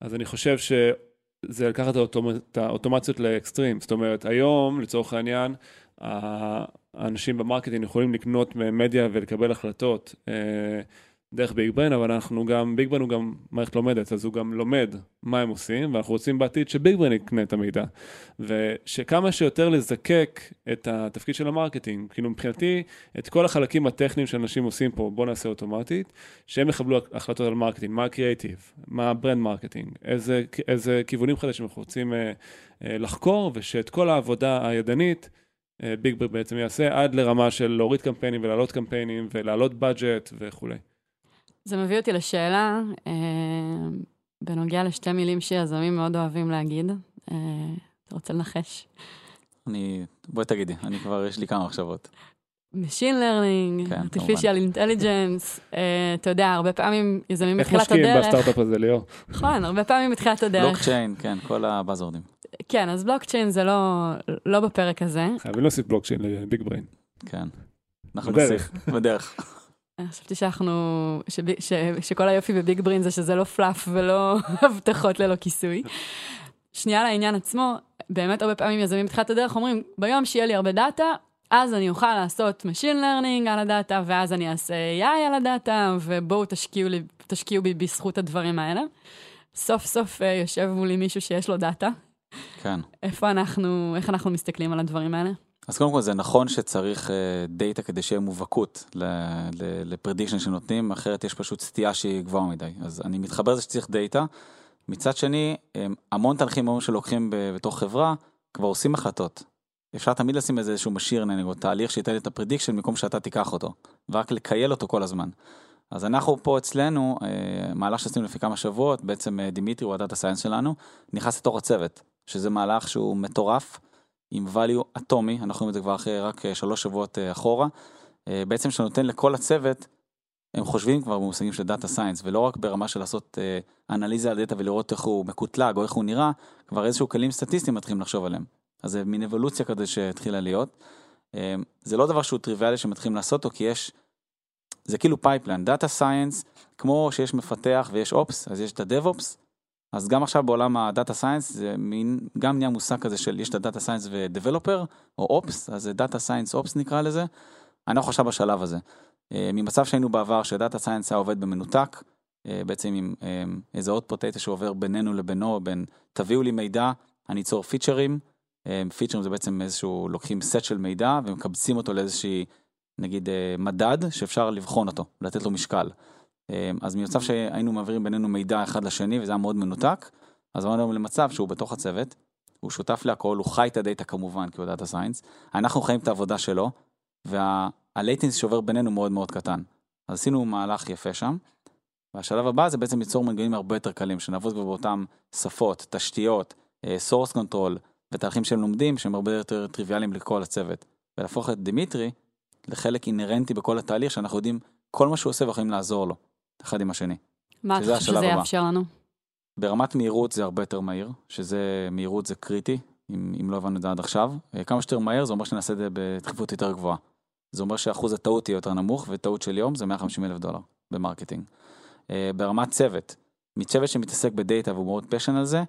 אז אני חושב שזה לקחת את האוטומציות לאקסטרים, זאת אומרת היום לצורך העניין האנשים ב marketing יכולים לקנות מדיה ולקבל החלטות אה, דרך Big Brain, אבל אנחנו גם, Big Brain הוא גם מערכת לומדת, אז הוא גם לומד מה הם עושים, ואנחנו רוצים בעתיד ש Big Brain יקנה את המדיה. ושכמה שיותר לזקק את התפקיד של ה marketing, כאילו מבחינתי, את כל החלקים הטכניים שאנשים עושים פה, בוא נעשה אוטומטית, שהם יקבלו החלטות על marketing, מה הקריאיטיב, מה ה brand marketing, איזה, איזה כיוונים חדשים אנחנו רוצים אה, אה, לחקור, ושאת כל העבודה הידנית, Big Brain בעצם יעשה עד לרמה של להוריד קמפיינים ולהעלות קמפיינים ולהעלות budget וכולי. זה מביא אותי לשאלה, אה, בנוגע לשתי מילים שיזמים מאוד אוהבים להגיד. אה, אתה רוצה לנחש? אני, בואי תגידי, אני כבר, יש לי כמה מחשבות. Machine Learning, כן, Artificial Intelligence, uh, אתה יודע, הרבה פעמים יזמים בתחילת הדרך. איך משקיעים בסטארט-אפ הזה, ליאור? נכון, הרבה פעמים בתחילת הדרך. בלוקצ'יין, כן, כל הבאזורדים. כן, אז בלוקצ'יין זה לא, לא בפרק הזה. חייבים להוסיף בלוקצ'יין לביג בריין. כן, אנחנו נוסיף, בדרך. חשבתי שאנחנו, שב, ש, שכל היופי ב Big Brain זה שזה לא fluff ולא הבטחות ללא כיסוי. שנייה לעניין עצמו, באמת הרבה פעמים יזמים בתחילת הדרך אומרים, ביום שיהיה לי הרבה דאטה, אז אני אוכל לעשות Machine Learning על הדאטה, ואז אני אעשה AI על הדאטה, ובואו תשקיעו, לי, תשקיעו בי בזכות הדברים האלה. סוף סוף אה, יושב מולי מישהו שיש לו דאטה. כן. איפה אנחנו, איך אנחנו מסתכלים על הדברים האלה? אז קודם כל זה נכון שצריך דאטה כדי שיהיה מובהקות ל prediction שנותנים, אחרת יש פשוט סטייה שהיא גבוהה מדי. אז אני מתחבר לזה שצריך דאטה. מצד שני, המון תהליכים היום שלוקחים בתוך חברה, כבר עושים החלטות. אפשר תמיד לשים איזה איזשהו machine learning, או תהליך שייתן את ה prediction במקום שאתה תיקח אותו, ורק לכייל אותו כל הזמן. אז אנחנו פה אצלנו, אה, מהלך שעשינו לפני כמה שבועות, בעצם אה, דימיטרי הוא ה data science שלנו, נכנס לתוך הצוות, שזה מהלך שהוא מטורף. עם value אטומי, אנחנו רואים את זה כבר אחרי רק אה, שלוש שבועות אה, אחורה, אה, בעצם שנותן לכל הצוות, הם חושבים כבר במושגים של data science, ולא רק ברמה של לעשות אנליזה על דאטה ולראות איך הוא מקוטלג או איך הוא נראה, כבר איזשהו כלים סטטיסטיים מתחילים לחשוב עליהם. אז זה מין אבולוציה כזה שהתחילה להיות. זה לא דבר שהוא טריוויאלי שמתחילים לעשות אותו, כי יש, זה כאילו pipeline, data science, כמו שיש מפתח ויש ops, אז יש את ה DevOps, אז גם עכשיו בעולם ה data science זה מין, גם נהיה מושג כזה של יש את ה data science ו developer, או ops, אז זה data science ops נקרא לזה. אנחנו עכשיו בשלב הזה. אה, ממצב שהיינו בעבר ש data science היה עובד במנותק, אה, בעצם עם אה, איזה hot potato שעובר בינינו לבינו, בין תביאו לי מידע, אני אצור פיצ'רים, פיצ'רים זה בעצם איזשהו, לוקחים סט של מידע ומקבצים אותו לאיזושהי, נגיד, מדד שאפשר לבחון אותו, לתת לו משקל. אמ, אז ממצב שהיינו מעבירים בינינו מידע אחד לשני וזה היה מאוד מנותק, אז עברנו למצב שהוא בתוך הצוות, הוא שותף להכל, הוא חי את הדאטה כמובן, כי הוא data science, אנחנו חיים את העבודה שלו, וה latency שעובר בינינו מאוד מאוד קטן. אז עשינו מהלך יפה שם, והשלב הבא זה בעצם ליצור מנגנונים הרבה יותר קלים, שנעבוד כבר באותן שפות, תשתיות, source control ותהליכים שהם לומדים שהם הרבה יותר טריוויאליים לכל הצוות. ולהפוך את דמיטרי לחלק אינהרנטי בכל התהליך שאנחנו יודעים כל מה שהוא עושה ויכולים לעזור לו. אחד עם השני. מה אתה חושב שזה יאפשר לנו? ברמת מהירות זה הרבה יותר מהיר, שזה, מהירות זה קריטי, אם, אם לא הבנו את זה עד עכשיו. אה, כמה שיותר מהר זה אומר שנעשה את זה בדחיפות יותר גבוהה. זה אומר שאחוז הטעות יהיה יותר נמוך, וטעות של יום זה 150 אלף דולר ב marketing. אה, ברמת צוות, מצוות שמתעסק בדאטה והוא מאוד passion על זה,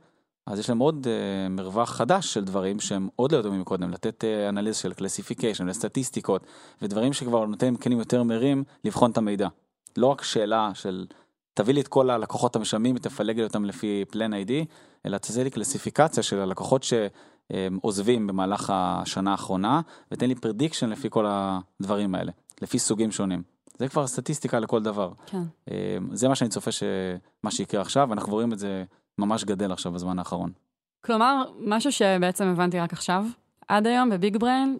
אז יש להם עוד uh, מרווח חדש של דברים שהם עוד לא יודעים מקודם, לתת uh, אנליזה של classification, לסטטיסטיקות, ודברים שכבר נותנים כלים יותר מהירים לבחון את המידע. לא רק שאלה של תביא לי את כל הלקוחות המשלמים ותפלג לי אותם לפי plan ID, אלא תעשה לי קלסיפיקציה של הלקוחות הם עוזבים במהלך השנה האחרונה, ותן לי prediction לפי כל הדברים האלה, לפי סוגים שונים. זה כבר סטטיסטיקה לכל דבר. כן. אה, זה מה שאני צופה שמה שיקרה עכשיו, אנחנו רואים את זה ממש גדל עכשיו בזמן האחרון. כלומר, משהו שבעצם הבנתי רק עכשיו, עד היום בביג בריין,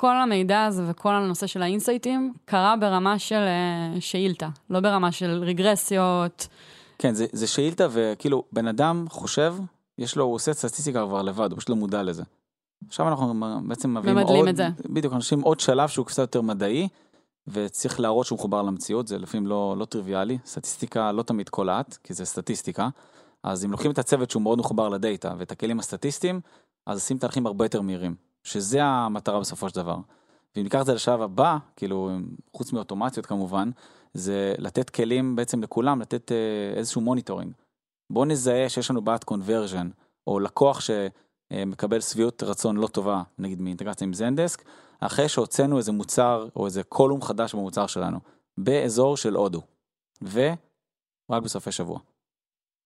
כל המידע הזה וכל הנושא של האינסייטים קרה ברמה של אה, שאילתה, לא ברמה של רגרסיות. כן, זה, זה שאילתה וכאילו בן אדם חושב, יש לו, הוא עושה סטטיסטיקה כבר לבד, הוא פשוט לא מודע לזה. עכשיו אנחנו בעצם מביאים עוד, את זה. בדיוק, אנשים עוד שלב שהוא קצת יותר מדעי, וצריך להראות שהוא מחובר למציאות, זה לפעמים לא, לא טריוויאלי, סטטיסטיקה לא תמיד קולעת, כי זה סטטיסטיקה, אז אם לוקחים את הצוות שהוא מאוד מחובר לדאטה ואת הכלים הסטטיסטיים, אז עושים תהליכים הרבה יותר מהירים, שזה המטרה בסופו של דבר. ואם ניקח את זה לשלב הבא, כאילו, חוץ מאוטומציות כמובן, זה לתת כלים בעצם לכולם, לתת אה, איזשהו monitoring. בואו נזהה שיש לנו בעיית conversion, או לקוח שמקבל שביעות רצון לא טובה, נגיד מאינטגרציה עם Zendesk, אחרי שהוצאנו איזה מוצר או איזה column חדש במוצר שלנו, באזור של הודו, ורק בסופי שבוע.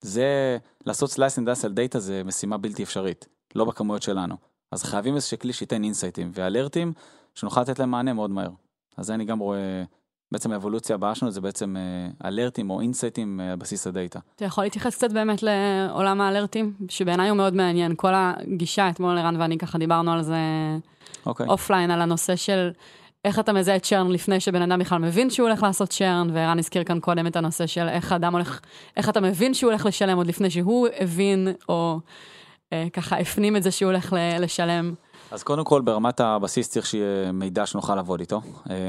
זה, לעשות slice and dice על דאטה זה משימה בלתי אפשרית, לא בכמויות שלנו. אז חייבים איזה כלי שייתן insight ים ו alert ים, שנוכל לתת להם מענה מאוד מהר. אז זה אני גם רואה, בעצם האבולוציה הבאה שלנו זה בעצם alert ים או insight ים על בסיס הדאטה. אתה יכול להתייחס קצת באמת לעולם ה alert ים, שבעיניי הוא מאוד מעניין. כל הגישה, אתמול ערן ואני ככה דיברנו על זה אוקיי. offline, על הנושא של איך אתה מזהה churn לפני שבן אדם בכלל מבין שהוא הולך לעשות churn, וערן הזכיר כאן קודם את הנושא של איך אדם הולך, איך אתה מבין שהוא הולך לשלם עוד לפני שהוא הבין, או אה, ככה הפנים את זה שהוא הולך לשלם. אז קודם כל ברמת הבסיס צריך שיהיה מידע שנוכל לעבוד איתו.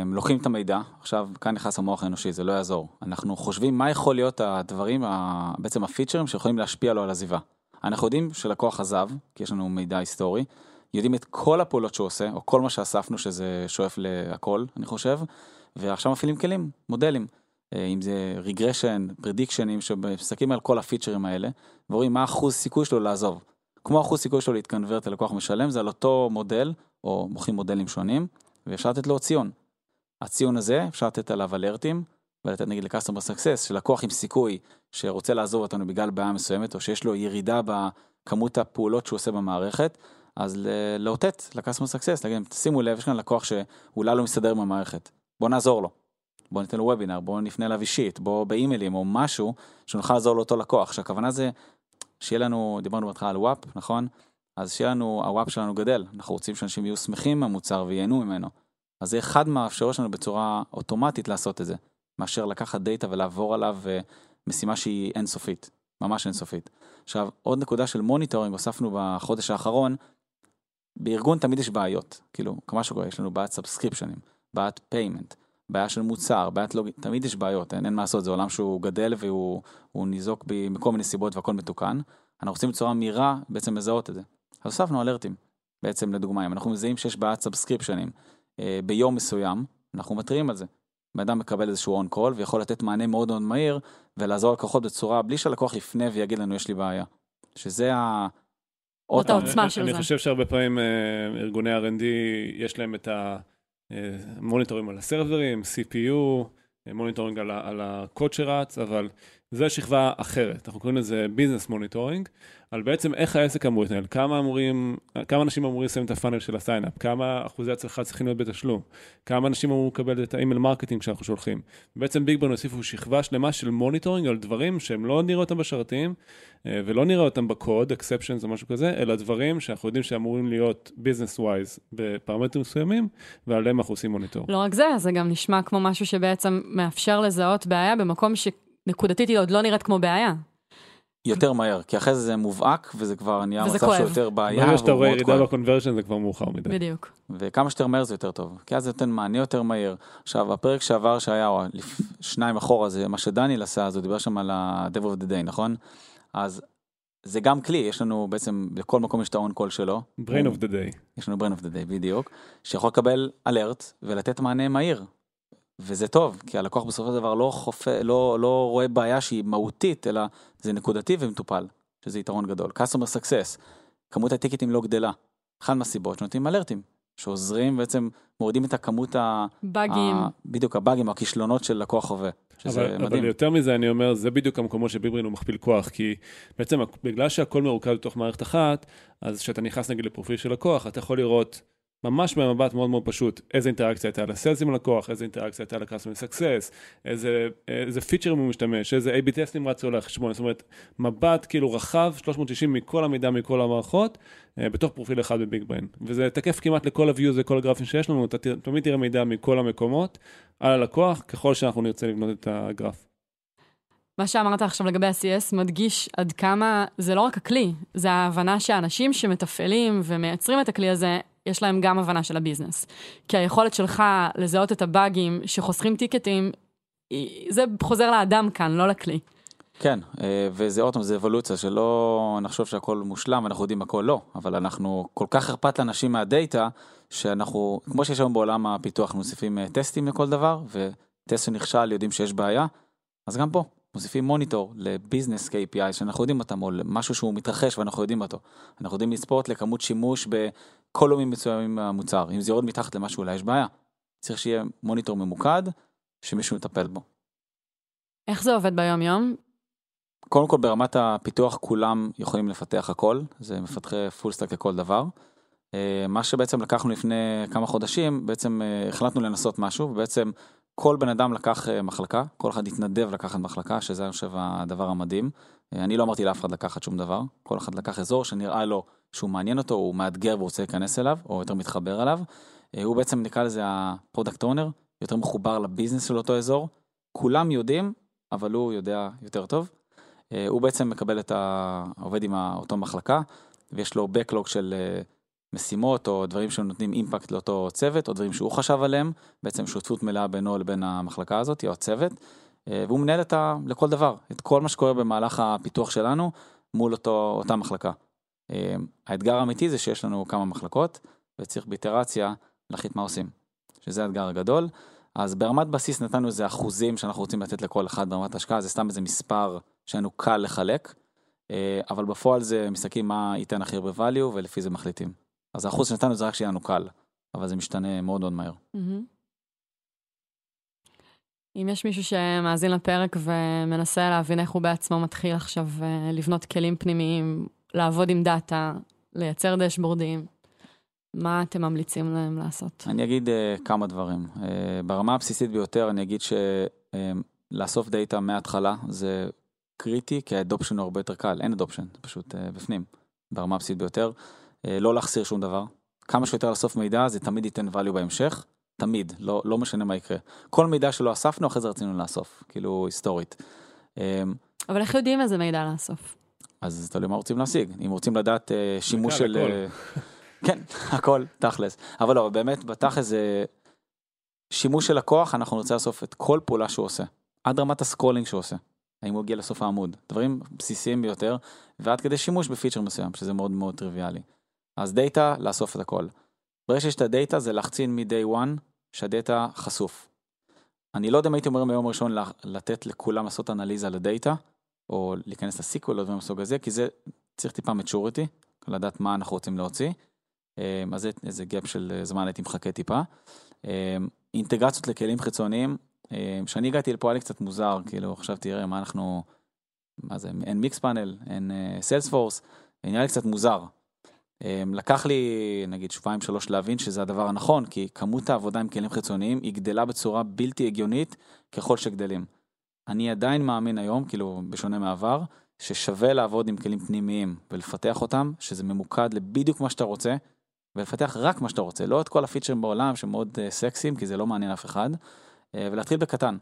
לוקחים את המידע, עכשיו כאן נכנס המוח האנושי, זה לא יעזור. אנחנו חושבים מה יכול להיות הדברים, בעצם הפיצ'רים שיכולים להשפיע לו על עזיבה. אנחנו יודעים שלקוח עזב, כי יש לנו מידע היסטורי, יודעים את כל הפעולות שהוא עושה, או כל מה שאספנו שזה שואף להכל, אני חושב, ועכשיו מפעילים כלים, מודלים. אה, אם זה רגרשן, פרדיקשנים, שמסתכלים על כל הפיצ'רים האלה, ורואים מה אחוז סיכוי שלו לעזוב. כמו אחוז סיכוי שלו להתקנברט ללקוח משלם, זה על אותו מודל, או מוכרים מודלים שונים, ואפשר לתת לו ציון. הציון הזה, אפשר לתת עליו אלרטים, ולתת נגיד ל-customer success, שלקוח עם סיכוי שרוצה לעזוב אותנו בגלל בעיה מסוימת, או שיש לו ירידה בכמות הפעולות שהוא עושה במערכת, אז לאותת ל-customer success, להגיד שימו לב, יש כאן לקוח שאולי לא מסתדר עם המערכת, בוא נעזור לו. בוא ניתן לו וובינר, בוא נפנה אליו אישית, בוא באימיילים או משהו, שנוכל לעזור לאותו לקוח. שהכוונה זה שיהיה לנו, דיברנו בהתחלה על וואפ, נכון? אז שיהיה לנו, הוואפ שלנו גדל, אנחנו רוצים שאנשים יהיו שמחים מהמוצר וייהנו ממנו. אז זה אחד מהאפשרויות שלנו בצורה אוטומטית לעשות את זה, מאשר לקחת דאטה ולעבור עליו אה, משימה שהיא אינסופית, ממש אינסופית. עכשיו, עוד נקודה של monitoring הוספנו בחודש האחרון, בארגון תמיד יש בעיות, כאילו, כמו שקורה, יש לנו בעיית subscription ים, בעיית payment, בעיה של מוצר, בעיית log... תמיד יש בעיות, אין, אין מה לעשות, זה עולם שהוא גדל והוא ניזוק ב- מכל מיני סיבות והכל מתוקן. אנחנו רוצים בצורה מהירה בעצם לזהות את זה. אז הוספנו alert ים, בעצם לדוגמה, אם אנחנו מזהים שיש בעיית subscription ים אה, ביום מסוים, אנחנו מתריעים על זה. בן אדם מקבל איזשהו on call ויכול לתת מענה מאוד מאוד מהיר ולעזור ללקוחות בצורה בלי שהלקוח יפנה ויגיד לנו יש לי בעיה. שזה ה... עוד זאת העוצמה אני- של אני זה. חושב שהרבה פעמים אה, ארגוני R&D, יש להם את המוניטורים על ה server ים, CPU, אה, ה- על הקוד שרץ, אבל זו שכבה אחרת. אנחנו קוראים לזה business monitoring, על בעצם איך העסק אמור להתנהל, כמה אמורים, כמה אנשים אמורים לסיים את ה funnel של ה sign up, כמה אחוזי הצלחה צריכים להיות בתשלום, כמה אנשים אמורים לקבל את ה email marketing שאנחנו שולחים. בעצם BigBrain הוסיפו שכבה שלמה של monitoring על דברים שהם לא נראה אותם בשרתים, אה, ולא נראה אותם בקוד, exceptions או משהו כזה, אלא דברים שאנחנו יודעים שאמורים להיות business wise בפרמטרים מסוימים, ועליהם אנחנו עושים מוניטור. לא רק זה, זה גם נשמע כמו משהו שבעצם מאפשר לזהות בעיה במקום שנקודתית היא עוד לא נראית כמו בעיה. יותר מהר, כי אחרי זה זה מובהק וזה כבר נהיה וזה מצב כואב. שהוא יותר בעיה. ברגע שאתה רואה ירידה. בקונברשן זה כבר מאוחר מדי. בדיוק. וכמה שיותר מהר זה יותר טוב, כי אז זה נותן מענה יותר מהיר. עכשיו, הפרק שעבר שהיה, או. שניים אחורה, זה מה שדניאל עשה, אז הוא דיבר שם על ה-Dev of the Day, נכון? אז זה גם כלי, יש לנו בעצם, בכל מקום יש את ה-on call שלו. brain of the day. יש לנו brain of the day, בדיוק, שיכול לקבל אלרט ולתת מענה מהיר. וזה טוב, כי הלקוח בסופו של דבר לא, חופ... לא, לא רואה בעיה שהיא מהותית, אלא זה נקודתי ומטופל, שזה יתרון גדול. customer success, כמות הטיקטים לא גדלה. אחת מהסיבות שנותנים אלרטים, שעוזרים בעצם, מורידים את הכמות ה... באגים. ה... בדיוק, הבאגים, הכישלונות של לקוח חווה. שזה אבל, מדהים. אבל יותר מזה, אני אומר, זה בדיוק המקומות שביברין הוא מכפיל כוח, כי בעצם בגלל שהכל מרוכז בתוך מערכת אחת, אז כשאתה נכנס נגיד לפרופיל של לקוח, אתה יכול לראות ממש במבט מאוד מאוד פשוט, איזה אינטראקציה הייתה לסיילס עם הלקוח, איזה אינטראקציה הייתה ל-customer success, איזה, איזה פיצ'רים הוא משתמש, איזה A-B טסטים רצו לחשבון, זאת אומרת, מבט כאילו רחב, 360 מכל המידע, מכל המערכות, אה, בתוך פרופיל אחד בביג בריין. וזה תקף כמעט לכל ה-views וכל הגרפים שיש לנו, אתה תמיד תראה מידע מכל המקומות על הלקוח, ככל שאנחנו נרצה לבנות את הגרף. מה שאמרת עכשיו לגבי ה-CS מדגיש עד כמה זה לא רק הכלי, זה ההבנה שהאנשים שמתפעלים ומייצרים את הכלי הזה, יש להם גם הבנה של הביזנס. כי היכולת שלך לזהות את הבאגים שחוסכים טיקטים, זה חוזר לאדם כאן, לא לכלי. כן, אה, וזה עוד פעם, זה אבולוציה, שלא נחשוב שהכל מושלם ואנחנו יודעים הכל לא, אבל אנחנו כל כך אכפת לאנשים מהדאטה, שאנחנו, כמו שיש היום בעולם הפיתוח, אנחנו מוסיפים אה, טסטים לכל דבר, וטסט שנכשל יודעים שיש בעיה, אז גם פה, מוסיפים מוניטור לביזנס KPI שאנחנו יודעים אותם, או למשהו שהוא מתרחש ואנחנו יודעים אותו. אנחנו יודעים לצפות לכמות שימוש בקולומים מסוימים מהמוצר, אם זה יורד מתחת למשהו אולי יש בעיה. צריך שיהיה מוניטור ממוקד, שמישהו מטפל בו. איך זה עובד ביום-יום? קודם כל ברמת הפיתוח כולם יכולים לפתח הכל, זה מפתחי full stack לכל דבר. אה, מה שבעצם לקחנו לפני כמה חודשים, בעצם אה, החלטנו לנסות משהו, ובעצם כל בן אדם לקח אה, מחלקה, כל אחד התנדב לקחת מחלקה, שזה אני חושב הדבר המדהים. אה, אני לא אמרתי לאף אחד לקחת שום דבר, כל אחד לקח אזור שנראה לו שהוא מעניין אותו, הוא מאתגר ורוצה להיכנס אליו, או יותר מתחבר אליו. אה, הוא בעצם נקרא לזה ה product owner, יותר מחובר ל business של אותו אזור. כולם יודעים, אבל הוא יודע יותר טוב. הוא בעצם מקבל את ה... עובד עם אותו מחלקה, ויש לו backlog של משימות או דברים שנותנים impact לאותו צוות, או דברים שהוא חשב עליהם, בעצם שותפות מלאה בינו לבין המחלקה הזאת, או הצוות, אה, והוא מנהל את ה... לכל דבר, את כל מה שקורה במהלך הפיתוח שלנו מול אותו, אותה מחלקה. אה, האתגר האמיתי זה שיש לנו כמה מחלקות, וצריך באיטרציה להחליט מה עושים, שזה האתגר הגדול. אז ברמת בסיס נתנו איזה אחוזים שאנחנו רוצים לתת לכל אחד ברמת השקעה, זה סתם איזה מספר שלנו קל לחלק, אה, אבל בפועל זה מסתכלים מה ייתן הכי הרבה value ולפי זה מחליטים. אז האחוז שנתנו זה רק שיהיה לנו קל, אבל זה משתנה מאוד מאוד מהר. אם יש מישהו שמאזין לפרק ומנסה להבין איך הוא בעצמו מתחיל עכשיו אה, לבנות כלים פנימיים, לעבוד עם דאטה, לייצר דשבורדים, מה אתם ממליצים להם לעשות? אני אגיד אה, כמה דברים. אה, ברמה הבסיסית ביותר אני אגיד שלאסוף דאטה מההתחלה זה קריטי, כי ה adoption הוא הרבה יותר קל, אין adoption, זה פשוט אה, בפנים, ברמה הבסיסית ביותר. אה, לא להחסיר שום דבר. כמה שיותר לאסוף מידע זה תמיד ייתן value בהמשך, תמיד, לא, לא משנה מה יקרה. כל מידע שלא אספנו אחרי זה רצינו לאסוף, כאילו היסטורית. אמ, אבל איך יודעים איזה מידע לאסוף? אז תלוי מה רוצים להשיג, אם רוצים לדעת אה, שימוש של... אה, כן, הכל, תכלס. אבל לא, באמת, בתכלס זה... שימוש של לקוח, אנחנו נרצה לאסוף את כל פעולה שהוא עושה. עד רמת ה scrolling שהוא עושה. האם הוא הגיע לסוף העמוד. דברים בסיסיים ביותר, ועד כדי שימוש בפיצ'ר מסוים, שזה מאוד מאוד טריוויאלי. אז דאטה, לאסוף את הכל. ברגע שיש את הדאטה, זה להחצין מ-day one, שהדאטה חשוף. אני לא יודע אם הייתי אומר מיום ראשון לה- לתת לכולם לעשות אנליזה לדאטה, או להיכנס ל SQL או דברים מסוג הזה, כי זה צריך טיפה maturity, לדעת מה אנחנו רוצים להוציא. אמ, אז זה איזה gap של אה, זמן הייתי מחכה טיפה. אמ, אינטגרציות לכלים חיצוניים, אמ, כשאני הגעתי לפה היה לי קצת מוזר, כאילו חשבתי, תראה מה אנחנו, מה זה, אין מיקס פאנל, אין סיילספורס, נראה לי קצת מוזר. אמ, לקח לי נגיד שבועיים שלוש להבין שזה הדבר הנכון, כי כמות העבודה עם כלים חיצוניים היא גדלה בצורה בלתי הגיונית ככל שגדלים. אני עדיין מאמין היום, כאילו בשונה מעבר, ששווה לעבוד עם כלים פנימיים ולפתח אותם, שזה ממוקד לבדיוק מה שאתה רוצה, ולפתח רק מה שאתה רוצה, לא את כל הפיצ'רים בעולם שמאוד uh, סקסיים, כי זה לא מעניין אף אחד, uh, ולהתחיל בקטן.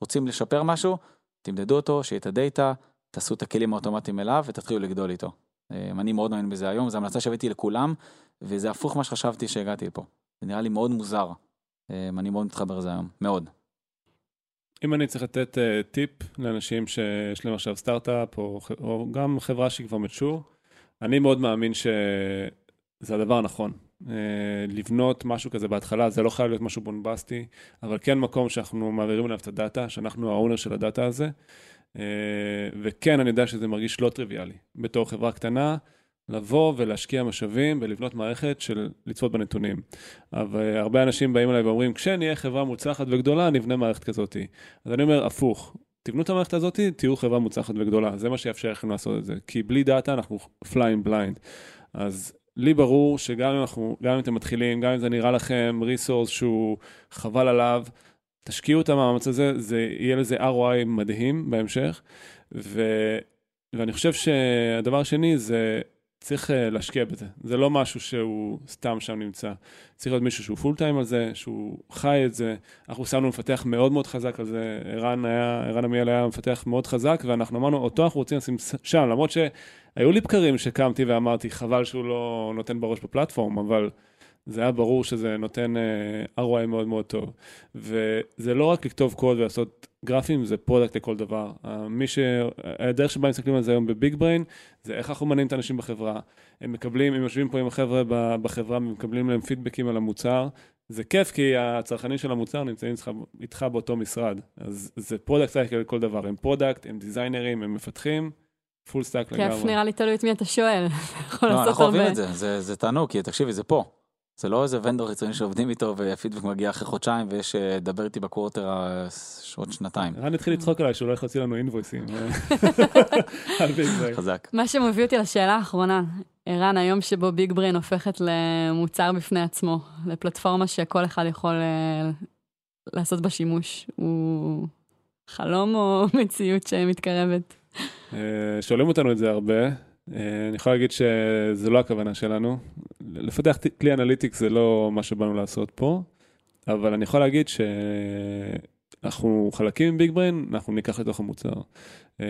רוצים לשפר משהו, תמדדו אותו, שיהיה את הדאטה, תעשו את הכלים האוטומטיים אליו ותתחילו לגדול איתו. Uh, אני מאוד מאמין בזה היום, זו המלצה שהבאתי לכולם, וזה הפוך מה שחשבתי שהגעתי לפה. זה נראה לי מאוד מוזר. Uh, אני מאוד מתחבר לזה היום, מאוד. אם אני צריך לתת uh, טיפ לאנשים שיש להם עכשיו סטארט-אפ, או, או גם חברה שהיא כבר מצ'ור, אני מאוד מאמין שזה הדבר הנכון. אה, לבנות משהו כזה בהתחלה, זה לא חייב להיות משהו בומבסטי, אבל כן מקום שאנחנו מעבירים אליו את הדאטה, שאנחנו ה owner של הדאטה הזה. אה, וכן, אני יודע שזה מרגיש לא טריוויאלי. בתור חברה קטנה, לבוא ולהשקיע משאבים ולבנות מערכת של לצפות בנתונים. אבל הרבה אנשים באים אליי ואומרים, כשנהיה חברה מוצלחת וגדולה, נבנה מערכת כזאת. אז אני אומר, הפוך, תבנו את המערכת הזאת, תהיו חברה מוצלחת וגדולה, זה מה שיאפשר לכם לעשות את זה. כי בלי דאטה אנחנו flying blind. אז לי ברור שגם אם אנחנו, גם אם אתם מתחילים, גם אם זה נראה לכם ריסורס שהוא חבל עליו, תשקיעו את המאמץ הזה, זה יהיה לזה ROI מדהים בהמשך. ו, ואני חושב שהדבר השני זה צריך אה, להשקיע בזה. זה לא משהו שהוא סתם שם נמצא. צריך להיות מישהו שהוא פול טיים על זה, שהוא חי את זה. אנחנו שמנו מפתח מאוד מאוד חזק על זה. ערן היה, ערן עמיאל היה מפתח מאוד חזק, ואנחנו אמרנו, אותו אנחנו רוצים לשים שם, למרות שהיו לי בקרים שקמתי ואמרתי, חבל שהוא לא נותן בראש ב platform, אבל זה היה ברור שזה נותן אה, ROI מאוד מאוד טוב. וזה לא רק לכתוב קוד ולעשות גרפים, זה product לכל דבר. אה, מי ש... הדרך שבה מסתכלים על זה היום ב Big Brain, זה איך אנחנו מנהים את האנשים בחברה. הם מקבלים, הם יושבים פה עם החבר'ה בחברה ומקבלים להם פידבקים על המוצר. זה כיף כי הצרכנים של המוצר נמצאים איתך, איתך באותו משרד. אז זה product cycle לכל דבר. הם product, הם דיזיינרים, הם מפתחים. Full stack לגמרי. כיף, נראה לי תלוי את מי אתה שואל. לא, אנחנו אוהבים את זה, זה, זה תענוג, כי תקשיבי, זה פה. זה לא איזה vendor חיצוני שעובדים איתו והפידבק מגיע אחרי חודשיים ויש אה, דבר איתי ב quarter עוד שנתיים. רן התחיל לצחוק עליי שהוא לא יכול להוציא לנו אינבויסים. חזק. מה שמביא אותי לשאלה האחרונה, ערן, היום שבו Big Brain הופכת למוצר בפני עצמו, לפלטפורמה שכל אחד יכול אה, לעשות בה שימוש, הוא חלום או מציאות שמתקרבת? אה, שואלים אותנו את זה הרבה. אני יכול להגיד שזה לא הכוונה שלנו. לפתח כלי analytics זה לא מה שבאנו לעשות פה, אבל אני יכול להגיד שאנחנו חלקים עם Big Brain, אנחנו ניקח לתוך המוצר. אה,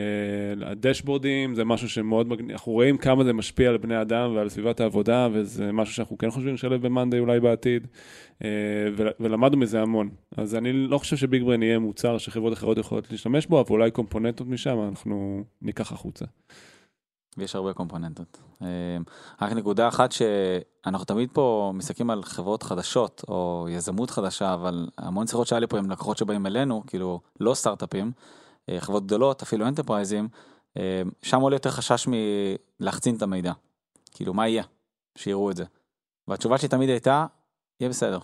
הדשבורדים זה משהו שמאוד מגניב, אנחנו רואים כמה זה משפיע על בני אדם ועל סביבת העבודה, וזה משהו שאנחנו כן חושבים לשלב ב monday אולי בעתיד, אה, ולמדנו מזה המון. אז אני לא חושב שביג בריין יהיה מוצר שחברות אחרות יכולות להשתמש בו, אבל אולי קומפוננטות משם אנחנו ניקח החוצה. ויש הרבה קומפוננטות. אה, רק נקודה אחת שאנחנו תמיד פה מסתכלים על חברות חדשות או יזמות חדשה, אבל המון שיחות שהיה לי פה עם לקוחות שבאים אלינו, כאילו לא סטארט-אפים, אה, חברות גדולות, אפילו אנטרפרייזים, אה, שם עולה יותר חשש מלהחצין את המידע. כאילו, מה יהיה? שיראו את זה. והתשובה שלי תמיד הייתה, יהיה בסדר.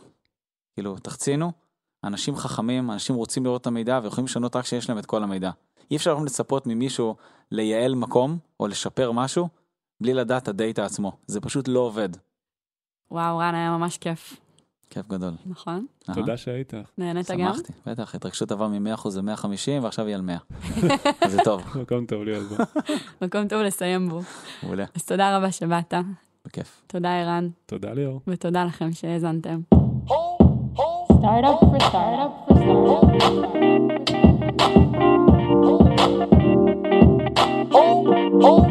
כאילו, תחצינו, אנשים חכמים, אנשים רוצים לראות את המידע ויכולים לשנות רק כשיש להם את כל המידע. אי אפשר לצפות ממישהו לייעל מקום או לשפר משהו בלי לדעת את הדאטה עצמו. זה פשוט לא עובד. וואו, רן, היה ממש כיף. כיף גדול. נכון. תודה שהיית. נהנית גם? שמחתי, בטח, התרגשות עבר מ-100% ל-150 ועכשיו היא על 100. זה טוב. מקום טוב להיות בו. מקום טוב לסיים בו. מעולה. אז תודה רבה שבאת. בכיף. תודה ערן. תודה ליאור. ותודה לכם שהאזנתם. Startup for startup for startup. oh.